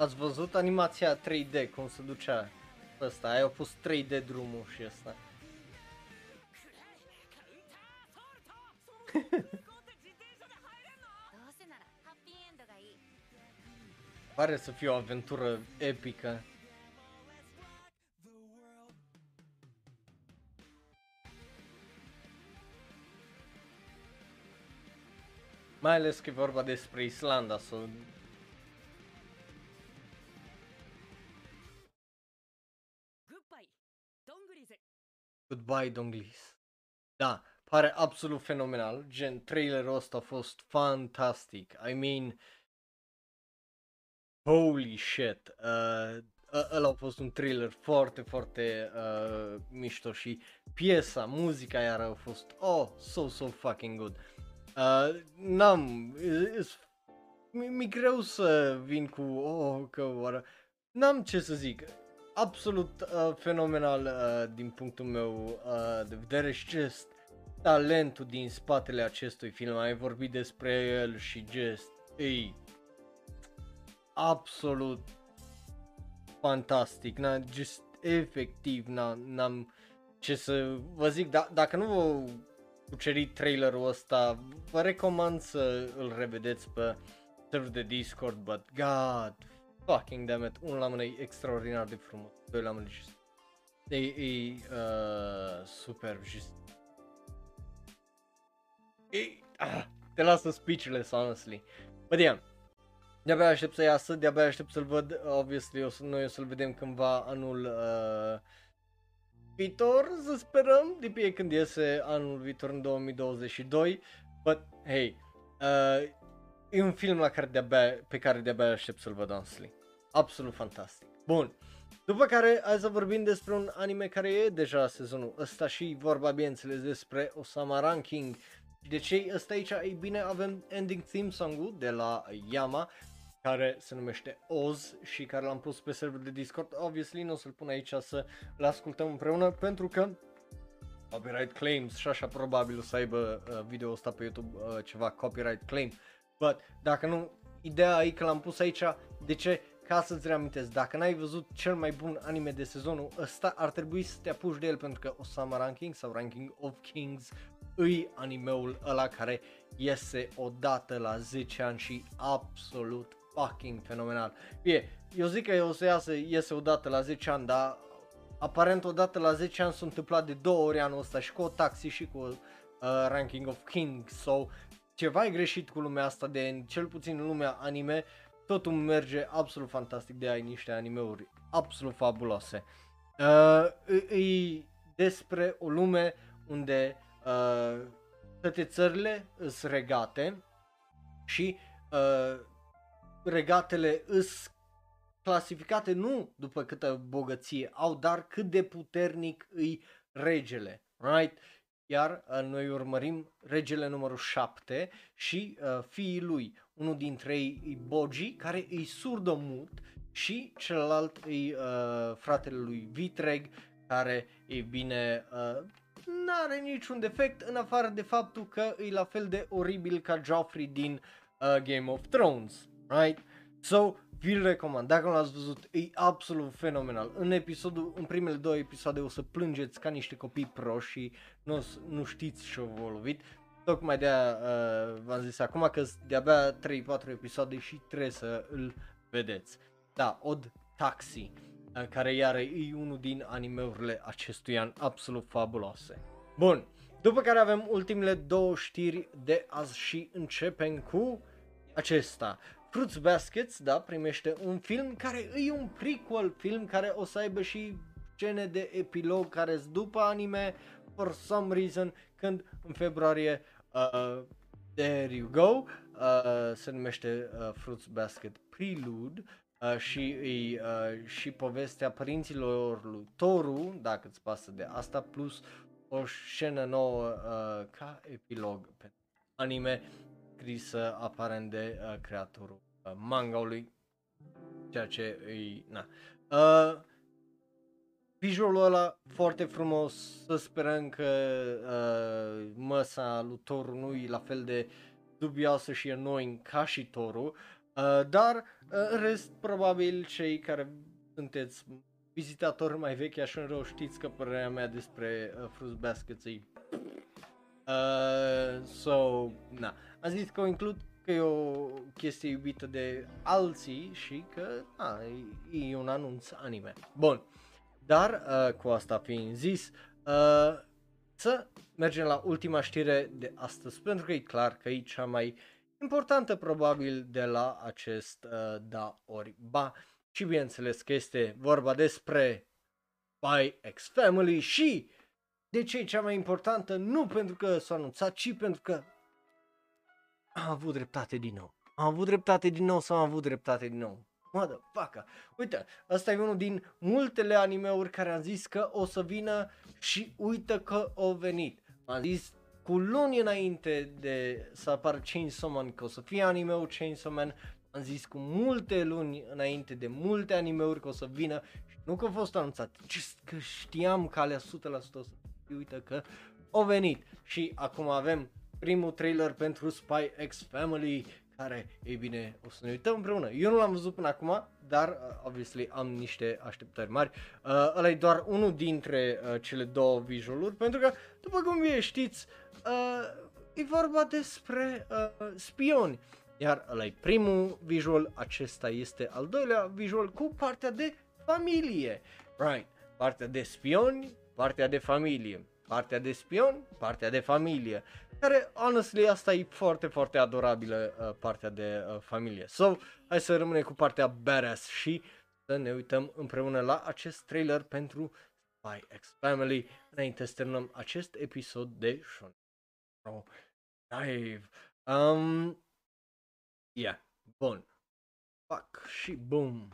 Ați văzut animația 3D, cum se ducea ăsta, ai pus 3D drumul și ăsta. Pare să fie o aventură epică. Mai ales că e vorba despre Islanda, sau Goodbye, Donglis. Da, pare absolut fenomenal. Gen, trailerul ăsta a fost fantastic. I mean, holy shit. Uh, ă- ăla a fost un trailer foarte, foarte uh, mișto și piesa, muzica iar a fost, oh, so, so fucking good. Uh, n-am, is- is- mi- mi greu să vin cu, oh, că oară, n-am ce să zic, absolut uh, fenomenal uh, din punctul meu uh, de vedere și just talentul din spatele acestui film, ai vorbit despre el și just, ei, absolut fantastic, na, just efectiv, na, n-am ce să vă zic, da, dacă nu vă cucerit trailerul ăsta, vă recomand să îl revedeți pe serverul de Discord, but god fucking damn it, unul la mână e extraordinar de frumos, doi la mână just, e, e uh, superb, just, e, ah, te lasă speechless, honestly, but yeah, de-abia aștept să iasă, de-abia aștept să-l văd, obviously o să, noi o să-l vedem cândva anul uh, viitor, să sperăm, depinde când iese anul viitor în 2022, but hey, uh, e un film la care de-abia, pe care de-abia aștept să-l văd, honestly. Absolut fantastic. Bun. După care, hai să vorbim despre un anime care e deja sezonul ăsta și vorba, bineînțeles, despre Osama Ranking. De ce ăsta aici? Ei bine, avem ending theme song-ul de la Yama, care se numește Oz și care l-am pus pe server de Discord. Obviously nu o să-l pun aici să-l ascultăm împreună pentru că copyright claims și așa probabil o să aibă uh, video ăsta pe YouTube uh, ceva copyright claim. But dacă nu, ideea e că l-am pus aici, de ce? Ca să-ți reamintesc, dacă n-ai văzut cel mai bun anime de sezonul ăsta, ar trebui să te apuci de el pentru că Osama Ranking sau Ranking of Kings îi animeul ăla care iese odată la 10 ani și absolut fucking fenomenal. E, eu zic că o să iasă, iese odată la 10 ani, dar aparent odată la 10 ani s-a întâmplat de două ori anul ăsta și cu o taxi și cu uh, Ranking of Kings, so ceva e greșit cu lumea asta de cel puțin în lumea anime, totul merge absolut fantastic de ai niște animeuri absolut fabuloase. Uh, e, e despre o lume unde uh, toate țările sunt regate și uh, regatele îs clasificate nu după câtă bogăție au, dar cât de puternic îi regele, right? Iar uh, noi urmărim regele numărul 7 și uh, fiii lui, unul dintre ei e Bogi, care îi surdomut și celălalt e uh, fratele lui Vitreg, care e bine uh, n-are niciun defect în afară de faptul că e la fel de oribil ca Joffrey din uh, Game of Thrones, right? So, vi-l recomand, dacă nu l-ați văzut, e absolut fenomenal. În episodul, în primele două episoade o să plângeți ca niște copii proști și nu, o să- nu știți ce v-a lovit. Tocmai de-aia uh, v-am zis acum că sunt de-abia 3-4 episoade și trebuie să îl vedeți. Da, Od Taxi, uh, care iar e unul din animeurile acestui an absolut fabuloase. Bun, după care avem ultimele două știri de azi și începem cu acesta. Fruits Baskets, da, primește un film care e un prequel film care o să aibă și scene de epilog care sunt după anime for some reason când în februarie uh, there you go uh, se numește uh, Fruits Basket Prelude uh, și, îi, uh, și povestea părinților lui Toru, dacă îți pasă de asta, plus o scenă nouă uh, ca epilog pe anime scrisă aparent de uh, creatorul uh, mangaului, ceea ce îi... Na. Uh, visualul ăla foarte frumos, să sperăm că uh, măsa lui Toru nu e la fel de dubioasă și annoying ca și Toru, uh, dar uh, în rest probabil cei care sunteți vizitatori mai vechi așa în rău știți că părerea mea despre uh, Fruits Baskets e Uh, so, na. Am zis că o includ că e o chestie iubită de alții și că na, e, e un anunț anime. Bun. Dar, uh, cu asta fiind zis, uh, să mergem la ultima știre de astăzi, pentru că e clar că e cea mai importantă probabil de la acest uh, da ori ba. Și bineînțeles că este vorba despre Spy X Family și de ce e cea mai importantă? Nu pentru că s-a anunțat, ci pentru că am avut dreptate din nou. Am avut dreptate din nou sau am avut dreptate din nou? Motherfucker. Uite, ăsta e unul din multele animeuri care am zis că o să vină și uite că au venit. Am zis cu luni înainte de să apară Chainsaw Man că o să fie animeul Chainsaw Man. Am zis cu multe luni înainte de multe animeuri că o să vină și nu că a fost anunțat, ci că știam că alea 100% o să fie, uite că au venit. Și acum avem primul trailer pentru Spy X Family care, ei bine, o să ne uităm împreună. Eu nu l-am văzut până acum, dar, uh, obviously, am niște așteptări mari. Uh, ăla e doar unul dintre uh, cele două visualuri, pentru că, după cum bine știți, uh, e vorba despre uh, spioni. Iar ăla e primul visual, acesta este al doilea visual cu partea de familie. Right, partea de spioni, partea de familie. Partea de spion, partea de familie. Care, honestly, asta e foarte, foarte adorabilă uh, partea de uh, familie. So, hai să rămânem cu partea badass și să ne uităm împreună la acest trailer pentru Spy X Family înainte să terminăm acest episod de Shon Pro Live. Um, yeah, bun. Fuck și boom.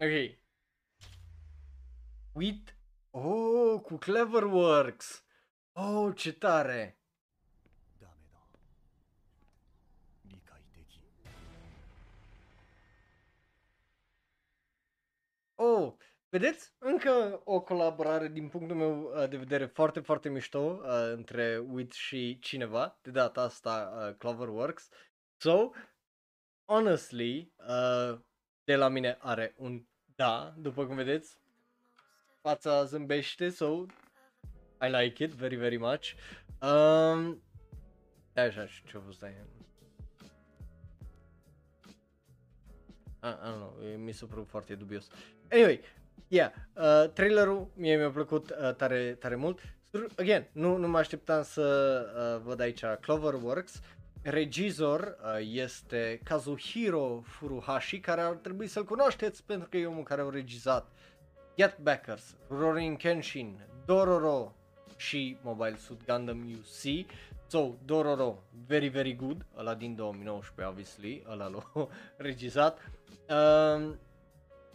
Ok. With... Oh, cu Cleverworks! Oh, ce tare! Oh, vedeți? Încă o colaborare din punctul meu uh, de vedere foarte, foarte mișto uh, între Wit și cineva, de data asta uh, Cloverworks. So, honestly, uh, de la mine are un da, după cum vedeți. Fața zâmbește, so I like it very, very much. Um, da, așa, ce a fost aia? I, I don't know, e- mi s-a părut foarte dubios. Anyway, yeah, uh, trailerul mie mi-a plăcut uh, tare, tare mult. Sur- Again, nu, nu mă așteptam să uh, văd aici Cloverworks. Regizor uh, este Kazuhiro Furuhashi, care ar trebui să-l cunoașteți pentru că e omul care a regizat Get Backers, Rorin Kenshin, Dororo și Mobile Suit Gundam UC. So, Dororo, very, very good, ăla din 2019, obviously, ăla l-a regizat. Um,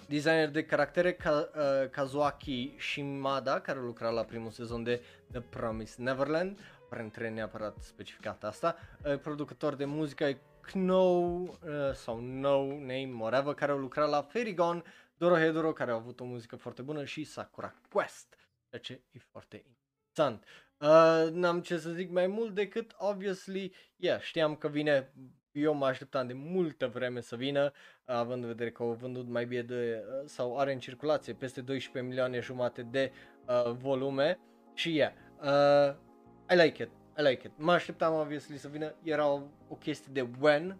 designer de caractere Ka- uh, Kazuaki Shimada, care lucra la primul sezon de The Promised Neverland, printre neapărat specificat asta, uh, producător de muzică e Knou uh, sau No Name, whatever, care a lucrat la Ferigon, Dorohedoro, care a avut o muzică foarte bună și Sakura Quest, ceea ce e foarte interesant. Uh, n-am ce să zic mai mult decât, obviously, yeah, știam că vine, eu mă așteptam de multă vreme să vină, având în vedere că au vândut mai bine de, uh, sau are în circulație peste 12 milioane jumate de uh, volume și yeah, uh, I like it, I like it. Mă așteptam, obviously, să vină, era o, o chestie de when,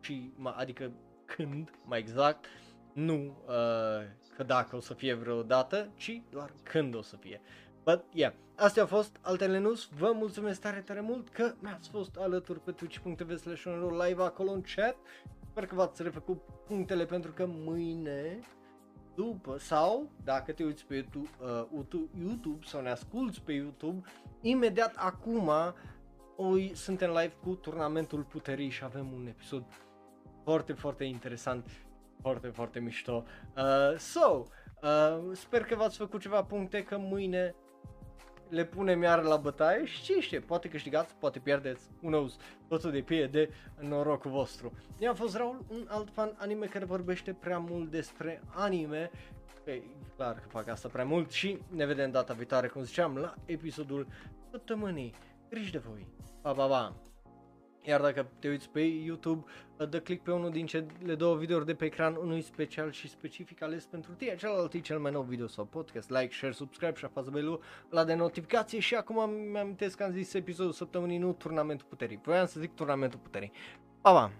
și, mă, adică când, mai exact, nu uh, că dacă o să fie vreodată, ci doar când o să fie. But, yeah, astea au fost altele news, vă mulțumesc tare, tare mult că mi-ați fost alături pe twitch.tv slash live acolo în chat. Sper că v-ați refăcut punctele pentru că mâine după sau dacă te uiți pe YouTube, uh, YouTube, YouTube sau ne asculti pe YouTube, imediat acum oi, suntem live cu turnamentul puterii și avem un episod foarte, foarte interesant, foarte, foarte mișto. Uh, so, uh, sper că v-ați făcut ceva puncte, că mâine le punem iar la bătaie și ce știe, poate câștigați, poate pierdeți, who knows, totul depinde de norocul vostru. Eu am fost Raul, un alt fan anime care vorbește prea mult despre anime, e clar că fac asta prea mult și ne vedem data viitoare, cum ziceam, la episodul săptămânii. Griji de voi, pa, pa, pa! Iar dacă te uiți pe YouTube, dă click pe unul din cele două videouri de pe ecran, unul special și specific ales pentru tine, celălalt e cel mai nou video sau podcast, like, share, subscribe și apasă belul la de notificație și acum mi amintesc că am zis episodul săptămânii, nu turnamentul puterii. Voiam să zic turnamentul puterii. Pa, pa!